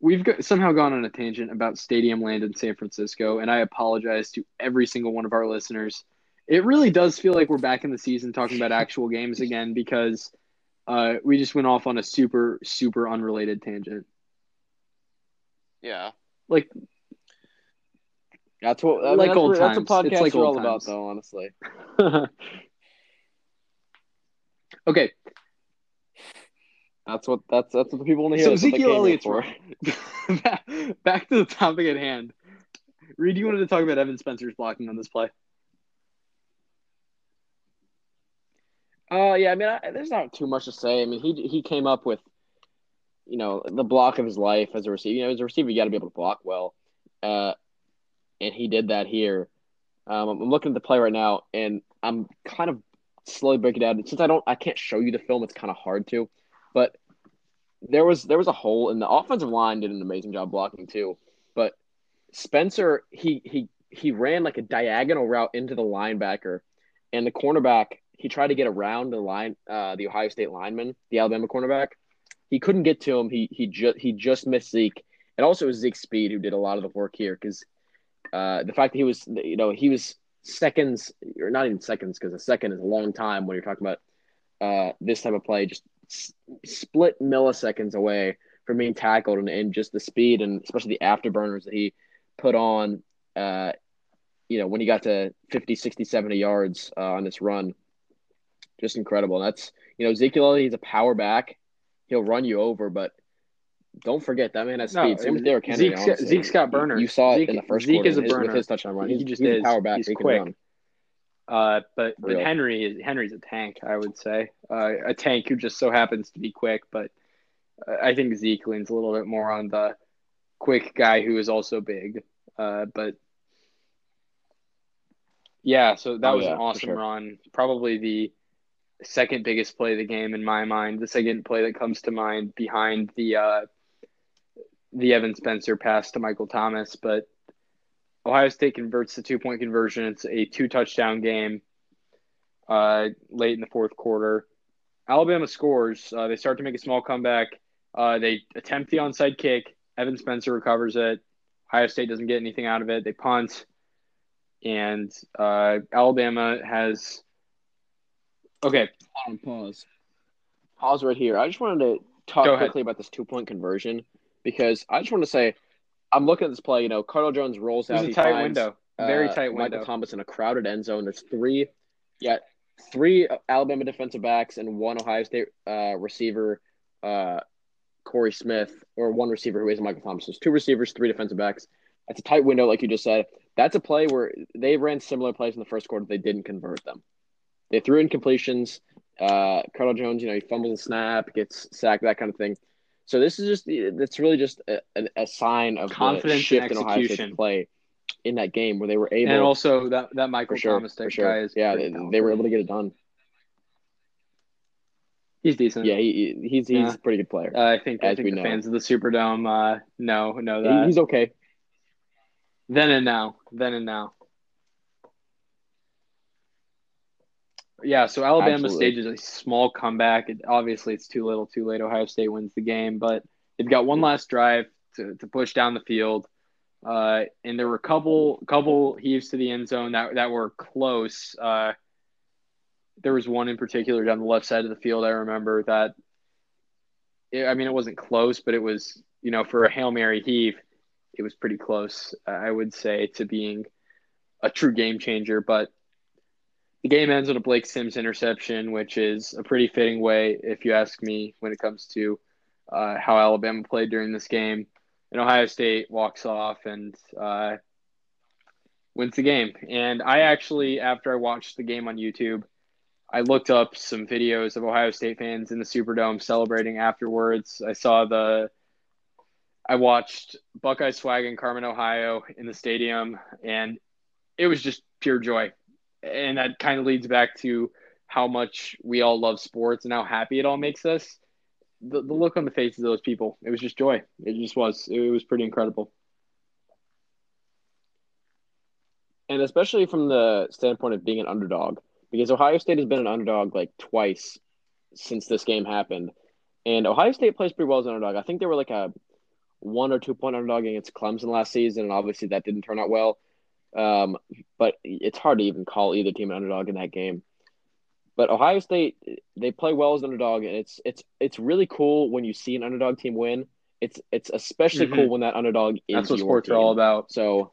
We've got, somehow gone on a tangent about stadium land in San Francisco, and I apologize to every single one of our listeners. It really does feel like we're back in the season talking about actual games again because uh, we just went off on a super, super unrelated tangent. Yeah. Like, That's what I mean, Like that's, old that's times. what It's like are all about, though. Honestly, [laughs] okay, that's what that's that's what the people want to so hear. They Ezekiel Elliott's for. back, [laughs] back to the topic at hand. Reid, you wanted to talk about Evan Spencer's blocking on this play. Uh, yeah, I mean, I, there's not too much to say. I mean, he he came up with, you know, the block of his life as a receiver. You know, as a receiver, you got to be able to block well, uh, and he did that here. Um, I'm looking at the play right now, and I'm kind of slowly break it down. Since I don't, I can't show you the film. It's kind of hard to, but there was there was a hole, and the offensive line did an amazing job blocking too. But Spencer, he he he ran like a diagonal route into the linebacker, and the cornerback he tried to get around the line, uh, the Ohio State lineman, the Alabama cornerback. He couldn't get to him. He he just he just missed Zeke, and also it was Zeke Speed who did a lot of the work here because uh, the fact that he was you know he was seconds or not even seconds because a second is a long time when you're talking about uh, this type of play, just s- split milliseconds away from being tackled and, and just the speed and especially the afterburners that he put on. Uh, you know, when he got to 50, 60, 70 yards uh, on this run, just incredible. And that's, you know, Ezekiel, he's a power back. He'll run you over, but don't forget that man has No, speed. Same with Derrick Henry. Zeke's honestly. Zeke's got burner. You saw it Zeke- in the first Zeke quarter is a his- with his touchdown run. He He's, just is. a power back. He's he can quick. run. Uh, but but Really? Henry is Henry's a tank, I would say. Uh, a tank who just so happens to be quick, but I think Zeke leans a little bit more on the quick guy who is also big. Uh, but yeah, so that Oh, was yeah, an awesome sure. run. Probably the second biggest play of the game in my mind. The second play that comes to mind behind the uh, the Evan Spencer pass to Michael Thomas, but Ohio State converts the two point conversion. It's a two touchdown game uh, late in the fourth quarter. Alabama scores. Uh, they start to make a small comeback. Uh, they attempt the onside kick. Evan Spencer recovers it. Ohio State doesn't get anything out of it. They punt. And uh, Alabama has. Okay. pause. Pause right here. I just wanted to talk quickly about this two point conversion because I just want to say I'm looking at this play. You know, Cardale Jones rolls out. a tight finds, window. Very uh, tight window. Michael Thomas in a crowded end zone. There's three, yeah, three Alabama defensive backs and one Ohio State uh, receiver, uh, Corey Smith, or one receiver who isn't Michael Thomas. There's two receivers, three defensive backs. That's a tight window, like you just said. That's a play where they ran similar plays in the first quarter. They didn't convert them. They threw in completions. Uh, Cardale Jones, you know, he fumbles the snap, gets sacked, that kind of thing. So this is just it's really just a, a, sign of Confidence the shift and in Ohio State's play in that game where they were able and also that, that Michael sure, Thomas sure. guy is yeah, they, they were able to get it done. He's decent. Yeah, he, he- he's he's Yeah. a pretty good player. Uh, I think I As think we the know. fans of the Superdome uh, know know that. he's okay. Then and now. Then and now. Yeah, so Alabama Absolutely. stages a small comeback. It, obviously, it's too little, too late. Ohio State wins the game, but they've got one last drive to, to push down the field. Uh, and there were a couple couple heaves to the end zone that that were close. Uh, there was one in particular down the left side of the field. I remember that. It, I mean, it wasn't close, but it was you know for a hail mary heave, it was pretty close. I would say to being a true game changer. But the game ends with a Blake Sims interception, which is a pretty fitting way, if you ask me, when it comes to uh, how Alabama played during this game. And Ohio State walks off and uh, wins the game. And I actually, after I watched the game on YouTube, I looked up some videos of Ohio State fans in the Superdome celebrating afterwards. I saw the, I watched Buckeye Swag in Carmen, Ohio in the stadium, and it was just pure joy. And that kind of leads back to how much we all love sports and how happy it all makes us. The, the look on the faces of those people, it was just joy. It just was. It was pretty incredible. and especially from the standpoint of being an underdog, because Ohio State has been an underdog like twice since this game happened, and Ohio State plays pretty well as an underdog. I think they were like a one or two point underdog against Clemson last season, and obviously that didn't turn out well. Um, but it's hard to even call either team an underdog in that game. But Ohio State, they play well as an underdog, and it's it's it's really cool when you see an underdog team win. It's it's especially Mhm. cool when that underdog is That's what sports team. are all about. So,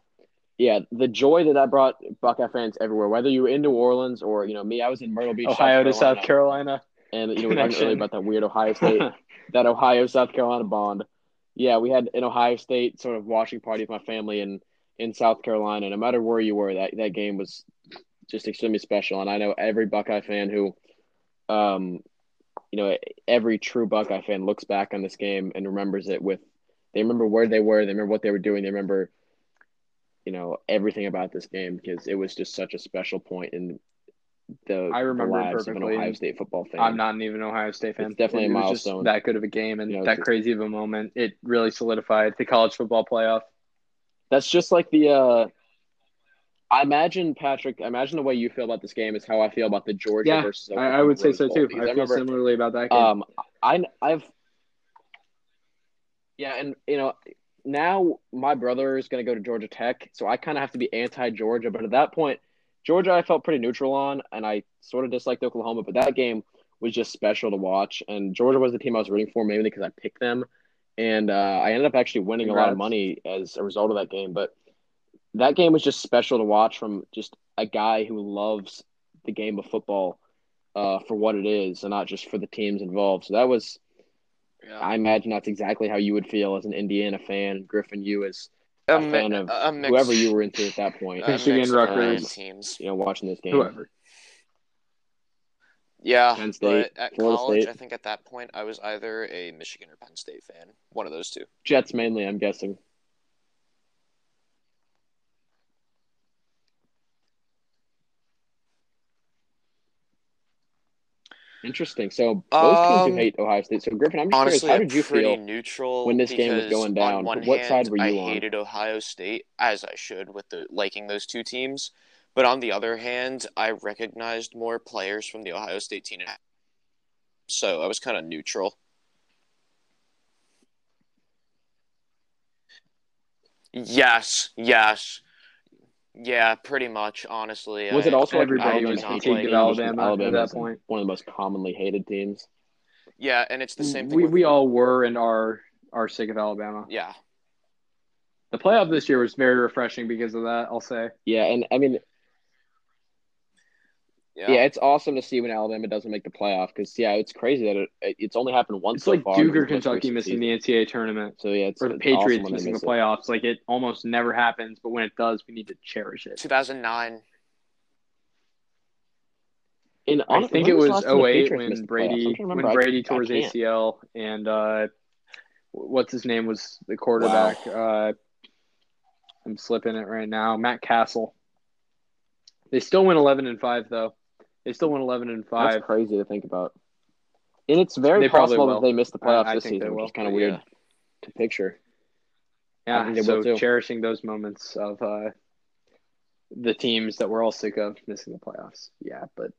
yeah, the joy that that brought Buckeye fans everywhere, whether you were in New Orleans or you know me, I was in Myrtle Beach, Ohio to South South Carolina, and you know we talked earlier about that weird Ohio State, [laughs] that Ohio South Carolina bond. Yeah, we had an Ohio State sort of watching party with my family in in South Carolina. No matter where you were, that that game was just extremely special, and I know every Buckeye fan who, um, you know, every true Buckeye fan looks back on this game and remembers it with. They remember where they were. They remember what they were doing. They remember, you know, everything about this game because it was just such a special point in the, I remember the lives of an Ohio State football fan. I'm not even an Ohio State fan. It's definitely it a milestone. That good of a game and You know, that crazy of a moment. It really solidified the college football playoff. That's just like the. uh I imagine Patrick. I imagine the way you feel about this game is how I feel about the Georgia Yeah, versus. I, Oklahoma I would say so too. because I feel remember, similarly about that game. Um, I I've. Yeah, and you know now my brother is going to go to Georgia Tech, so I kind of have to be anti-Georgia. But at that point, Georgia I felt pretty neutral on, and I sort of disliked Oklahoma. But that game was just special to watch, and Georgia was the team I was rooting for mainly because I picked them, and uh, I ended up actually winning a lot of money as a result of that game. But that game was just special to watch from just a guy who loves the game of football uh, for what it is, and not just for the teams involved. So that was. I imagine that's exactly how you would feel as an Indiana fan, Griffin. You as a mi- fan of a mix- whoever you were into at that point. a Michigan, mix of Rutgers. teams. you know, watching this game. Whoever. Yeah, Penn State, but at Florida college, State. I think at that point I was either a Michigan or Penn State fan. One of those two. Jets mainly, I'm guessing. Interesting. So both teams Um, who hate Ohio State. So Griffin, I'm just Honestly, curious, how did you feel? neutral when this game was going down? On What hand, side were I you on? I hated Ohio State as I should with the liking those two teams, but on the other hand, I recognized more players from the Ohio State team, so I was kind of neutral. Yes, yes, yeah, pretty much. Honestly, Was I- it also like Everybody everyone was not hated hating? Alabama, Alabama at that point. One of the most commonly hated teams. Yeah, and it's the mm, same thing. We with- we all were and are are sick of Alabama. yeah, The playoff this year was very refreshing because of that. I'll say. Yeah, and I mean, yeah, yeah, it's awesome to see when Alabama doesn't make the playoff because yeah, it's crazy that it, it's only happened once. It's so like far Duke or Kentucky recent missing the. NCAA tournament, So yeah, it's or the it's Patriots awesome when they missing the miss it. playoffs. Like it almost never happens, but when it does, we need to cherish it. 2009. And I honestly, think it was the was last time the 08 when missed the playoffs? I'm Brady trying when. I- Brady tore his. ACL and uh, what's his name was the quarterback. Uh, I'm slipping it right now. Matt Cassel. They still went 11 and five though. They still went 11 and five. That's crazy to think about. And it's very They possible that they missed the playoffs I- I this season, which is kind of Yeah. weird to picture. I Yeah, think so cherishing those moments of uh, the teams that we're all sick of missing the playoffs. Yeah, but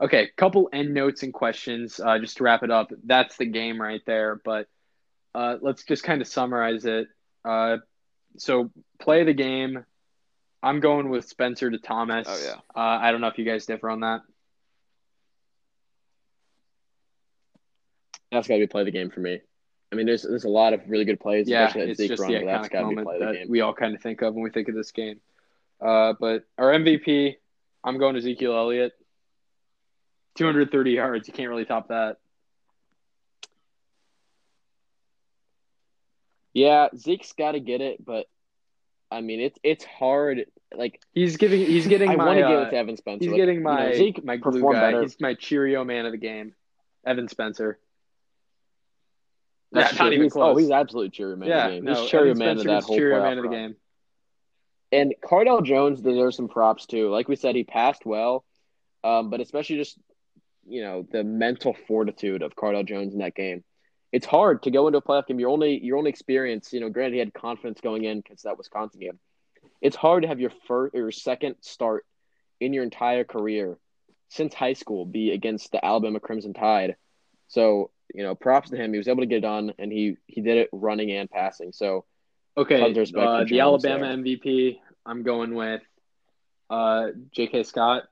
okay, couple end notes and questions uh, just to wrap it up. That's the game right there. But uh, let's just kind of summarize it. Uh, so play the game. I'm going with Spencer to Thomas. Oh, yeah. Uh, I don't know if you guys differ on that. That's got to be play the game for me. I mean, there's there's a lot of really good plays, Yeah, it's Zeke just run, the but that's iconic got to be moment the that game. we all kind of think of when we think of this game. Uh, but our MVP, I'm going to Ezekiel Elliott. 230 yards. You can't really top that. Yeah, Zeke's got to get it, but I mean, it's it's hard. Like He's giving. He's getting I my. want to give uh, it to Evan Spencer. he's Like, getting you know, my Zeke my glue guy. better. He's my Cheerio man of the game, Evan Spencer. That's Yeah, not even He's- close. Oh, he's absolute cheery man. yeah, of the game. no, he's cheery man of that whole playoff man of the game. And Cardale Jones deserves some props too. Like we said, he passed well, um, but especially just you know the mental fortitude of Cardale Jones in that game. It's hard to go into a playoff game. Your only your only experience, you know, granted he had confidence going in because that Wisconsin game. It's hard to have your first or your second start in your entire career since high school be against the Alabama Crimson Tide. So you know, props to him. He was able to get it done, and he he did it running and passing. So Okay, Tons of respect uh, the Alabama there. MVP. I'm going with uh, J.K. Scott.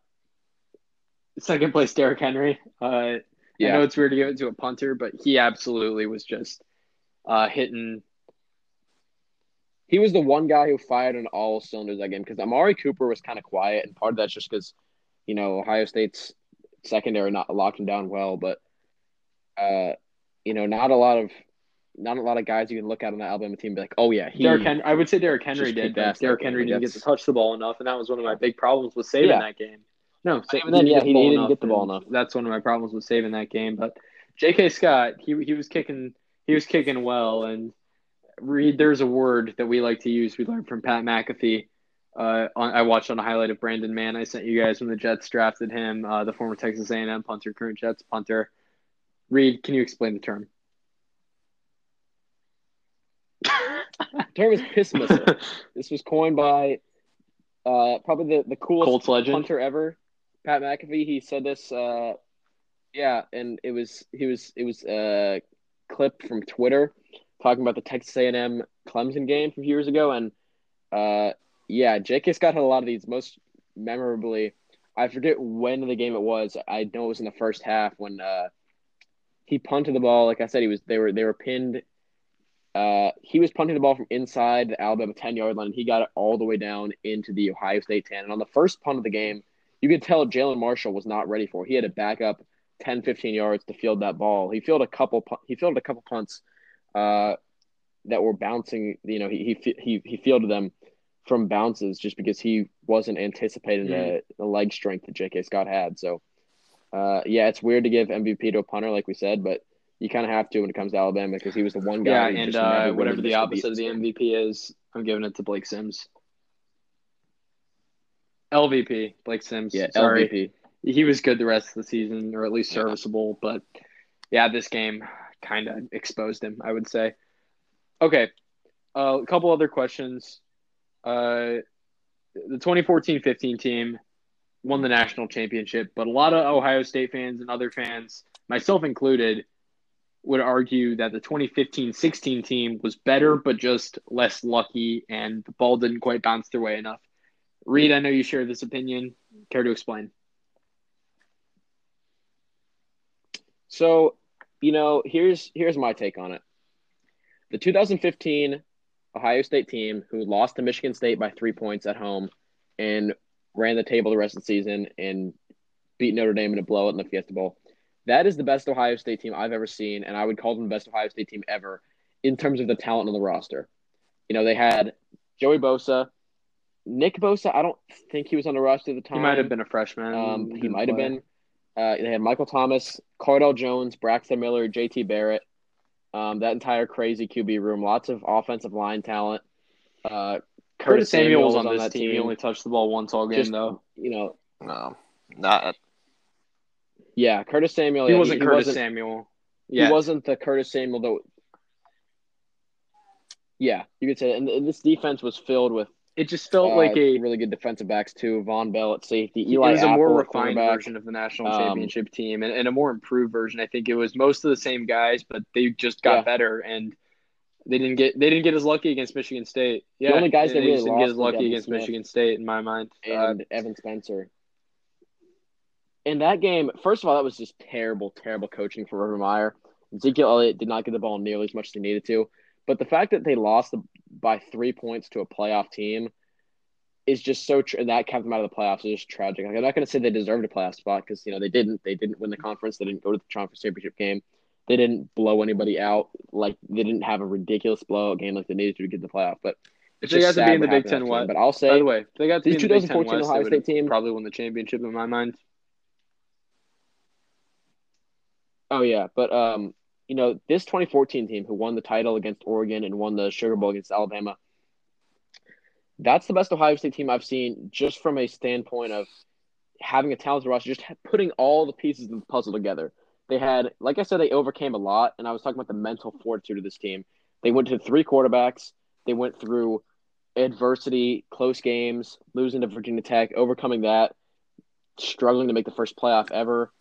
Second place, Derrick Henry. Uh, I know it's weird to give it to a punter, but he absolutely was just uh, hitting. he was the one guy who fired on all cylinders that game because Amari Cooper was kind of quiet, and part of that's just because, you know, Ohio State's secondary not locked him down well, but, uh, you know, not a lot of, not a lot of guys you can look at on the Alabama team and be like, oh yeah, he. Derrick Henry. I would say Derrick Henry did, but that Derrick. Henry didn't get to touch the ball enough, and that was one of my big problems with saving Yeah. that game. No, sa- even then, yeah, he- the he ball didn't get the ball enough. That's one of my problems with saving that game. But J.K. Scott, he he was kicking, he was kicking well, and Reid, there's a word that we like to use. We learned from Pat McAfee. Uh, on, I watched on a highlight of Braden Mann. I sent you guys when the Jets drafted him, uh, the former Texas A&M punter, current Jets punter. Reid, can you explain the term? [laughs] The term is piss missile. [laughs] this was coined by, uh, probably the the coolest Colts legend. punter ever, Pat McAfee. He said this. Uh, yeah, and it was he was it was a clip from Twitter talking about the Texas A&M Clemson game from a few years ago, and uh, yeah, J.K. Scott had a lot of these. Most memorably, I forget when the game it was. I know it was in the first half when uh, he punted the ball. Like I said, he was they were they were pinned. Uh, he was punting the ball from inside the Alabama 10 yard line, and he got it all the way down into the Ohio State 10. And on the first punt of the game, you could tell Jalin Marshall was not ready for it. He had to back up 10, 15 yards to field that ball. He fielded a couple, he fielded a couple punts, uh, that were bouncing. You know, he he he he fielded them from bounces just because he wasn't anticipating Mhm. the, the leg strength that J.K. Scott had. So, uh, yeah, it's weird to give MVP to a punter, like we said, but you kind of have to when it comes to Alabama because he was the one guy. Yeah, and uh, really whatever the missed a beat opposite of the. MVP is, I'm giving it to Blake Sims. LVP, Blake Sims. Yeah, Sorry. LVP. He was good the rest of the season, or at least Yeah. serviceable. But yeah, this game kind of exposed him, I would say. Okay, uh, a couple other questions. Uh, the 2014-15 team won the national championship, but a lot of Ohio State fans and other fans, myself included, would argue that the 2015-16 team was better, but just less lucky, and the ball didn't quite bounce their way enough. Reid, I know you share this opinion. Care to explain? So, you know, here's here's my take on it. The 2015 Ohio State team who lost to Michigan State by three points at home and ran the table the rest of the season and beat Notre Dame in a blowout in the Fiesta Bowl. That is the best Ohio State team I've ever seen, and I would call them the best Ohio State team ever in terms of the talent on the roster. You know, they had Joey Bosa, Nick Bosa. I don't think he was on the roster at the time. He might have been a freshman. Um, he might have been. Uh, they had Michael Thomas, Cardale Jones, Braxton Miller, JT Barrett. Um, that entire crazy QB room, lots of offensive line talent. Uh, Curtis Samuel was on that this team. He only touched the ball once all game, Just- though. You know, No, not yeah, Curtis Samuel. He yeah, wasn't Curtis wasn't, Samuel. Yeah, He wasn't the Curtis Samuel though. Yeah, you could say, that. and, and this defense was filled with it just felt uh, like a really good defensive backs too. Vonn Bell at safety, it Eli was a Apple more refined cornerback. version of the national Um, championship team and, and a more improved version. I think it was most of the same guys, but they just got Yeah. better and they didn't get they didn't get as lucky against Michigan State. Yeah, the only guys they really didn't get as lucky against Smith Michigan State in my mind. Uh, and Evan Spencer. In that game, first of all, that was just terrible, terrible coaching for Urban Meyer. Ezekiel Elliott did not get the ball nearly as much as he needed to. But the fact that they lost by three points to a playoff team is just so, tr- and that kept them out of the playoffs is just tragic. Like, I'm not going to say they deserved a playoff spot because you know they didn't. They didn't win the conference. They didn't go to the conference championship game. They didn't blow anybody out. Like they didn't have a ridiculous blowout game like they needed to to get the playoff. But it's they just got to be in the Big Ten West. But I'll say, by the way, if they got to the in Big Ten 2014 West, Ohio State team- probably won the championship in my mind. Oh yeah, but um, you know, this 2014 team who won the title against Oregon and won the Sugar Bowl against Alabama, that's the best Ohio State team I've seen just from a standpoint of having a talented roster, just putting all the pieces of the puzzle together. They had, like I said, they overcame a lot, and I was talking about the mental fortitude of this team. They went to three quarterbacks. They went through adversity, close games, losing to Virginia Tech, overcoming that, struggling to make the first playoff ever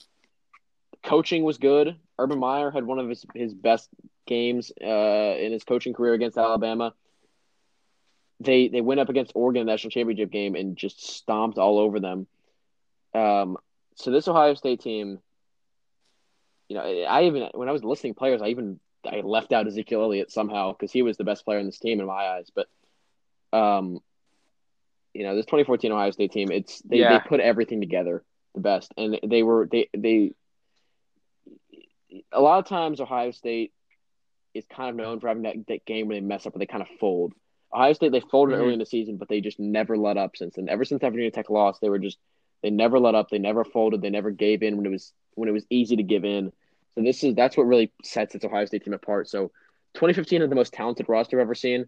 coaching was good. Urban Meyer had one of his, his best games uh, in his coaching career against Alabama. They they went up against Oregon in the national championship game and just stomped all over them. Um, so this Ohio State team, you know, I even when I was listing players, I even I left out Ezekiel Elliott somehow because he was the best player in this team in my eyes. But, um, you know, this 2014 Ohio State team, it's they, Yeah. they put everything together the best, and they were they they a lot of times Ohio State is kind of known for having that, that game where they mess up or they kind of fold. Ohio State they folded Mhm. early in the season, but they just never let up since then. Ever since that Virginia Tech loss, they were just they never let up, they never folded, they never gave in when it was when it was easy to give in. So this is that's what really sets its Ohio State team apart. So 2015 is the most talented roster I've ever seen.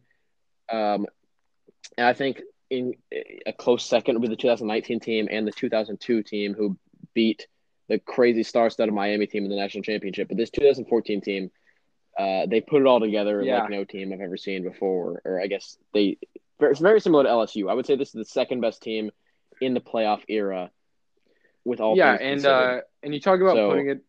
Um, and I think in a close second would be the 2019 team and the 2002 team who beat the crazy star-studded Miami team in the national championship. But this 2014 team, uh, they put it all together Yeah. like no team I've ever seen before. Or I guess they it's very similar to LSU. I would say this is the second best team in the playoff era. With all yeah, and uh, and you talk about So, putting it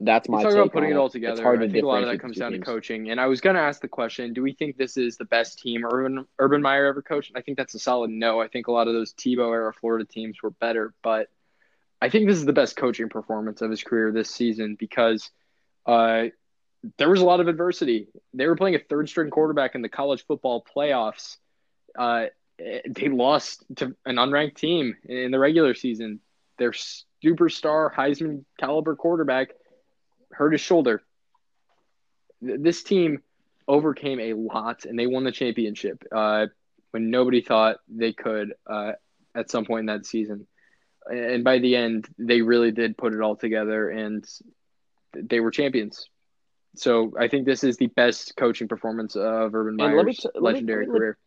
that's You my talk take about putting on it all It's together. hard to I think a lot of that comes down to coaching. And I was going to ask the question: Do we think this is the best team Urban Urban Meyer ever coached? I think that's a solid no. I think a lot of those Tebow era Florida teams were better, but I think this is the best coaching performance of his career this season because uh, there was a lot of adversity. They were playing a third string quarterback in the college football playoffs. Uh, they lost to an unranked team in the regular season. Their superstar Heisman caliber quarterback hurt his shoulder. This team overcame a lot, and they won the championship uh, when nobody thought they could uh, at some point in that season. And by the end, they really did put it all together, and they were champions. So I think this is the best coaching performance of Urban And let me Meyer's t- let me- legendary let me- career.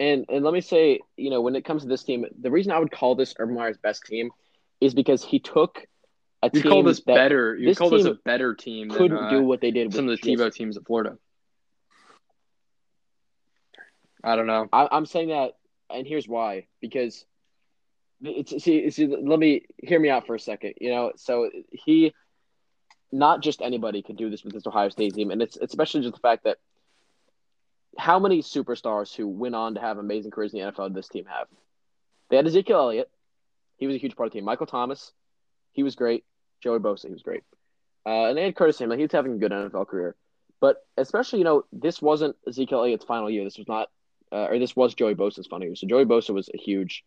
And and let me say, you know, when it comes to this team, the reason I would call this Urban Meyer's best team is because he took a You team call this better? You this call this a team better team couldn't uh, do what they did with some of with the just- Tebow teams at Florida. I don't know. I, I'm saying that, and here's why. Because it's see, see, let me hear me out for a second. You know, so he, not just anybody could do this with this Ohio State team, and it's it's especially just the fact that how many superstars who went on to have amazing careers in the NFL did this team have? They had Ezekiel Elliott. He was a huge part of the team. Michael Thomas, he was great. Joey Bosa, he was great. Uh, and they had Curtis Samuel. He was having a good NFL career. But especially, you know, this wasn't Ezekiel Elliott's final year. This was not, uh, or this was Joey Bosa's final year. So Joey Bosa was a huge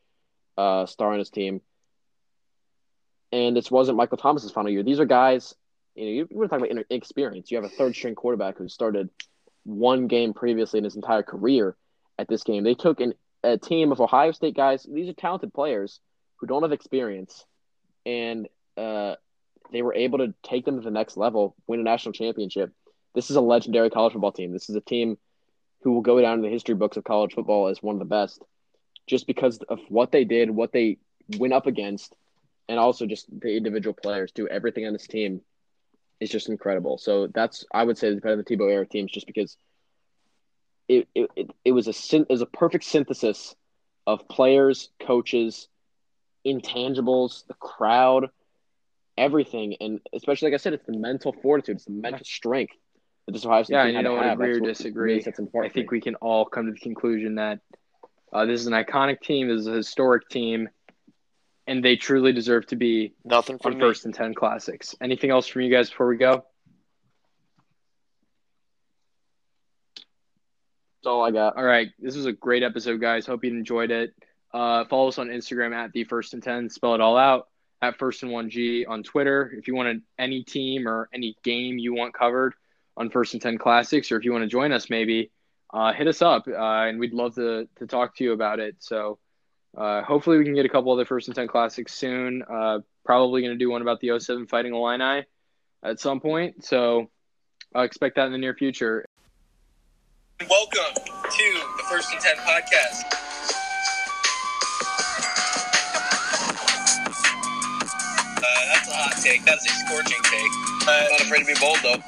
uh, star on his team. And this wasn't Michael Thomas's final year. These are guys, you know, you were talking about inexperience. You have a third string quarterback who started one game previously in his entire career at this game. They took an, a team of Ohio State guys. These are talented players who don't have experience, and uh, they were able to take them to the next level, win a national championship. This is a legendary college football team. This is a team who will go down in the history books of college football as one of the best, just because of what they did, what they went up against, and also just the individual players do everything on this team is just incredible. So that's I would say it's better the Tebow era teams just because it it, it, was a it was a perfect synthesis of players, coaches, intangibles, the crowd, everything, and especially like I said, it's the mental fortitude, it's the mental strength that this Ohio State Yeah, team and you had to don't have. agree That's or disagree. makes it I think we can all come to the conclusion that uh, this is an iconic team, this is a historic team, and they truly deserve to be Nothing from on first and ten classics. Anything else from you guys before we go? That's all I got. All right, this was a great episode, guys. Hope you enjoyed it. Uh, follow us on Instagram at the first and ten. Spell it all out at first and one G on Twitter. If you want any team or any game you want covered on first and ten classics, or if you want to join us, maybe uh, hit us up, uh, and we'd love to to talk to you about it. So uh, hopefully we can get a couple other first and ten classics soon. Uh, probably going to do one about the 07 Fighting Illini at some point. So uh, expect that in the near future. Welcome to the First and Ten podcast. A hot take. That is a scorching take. I'm not afraid to be bold though.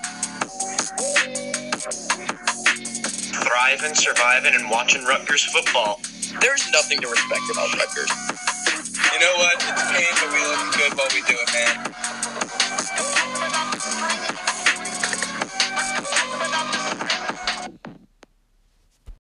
thriving, surviving, and watching Rutgers football. There's nothing to respect about Rutgers. You know what? It's pain, but we look good while we do it, man.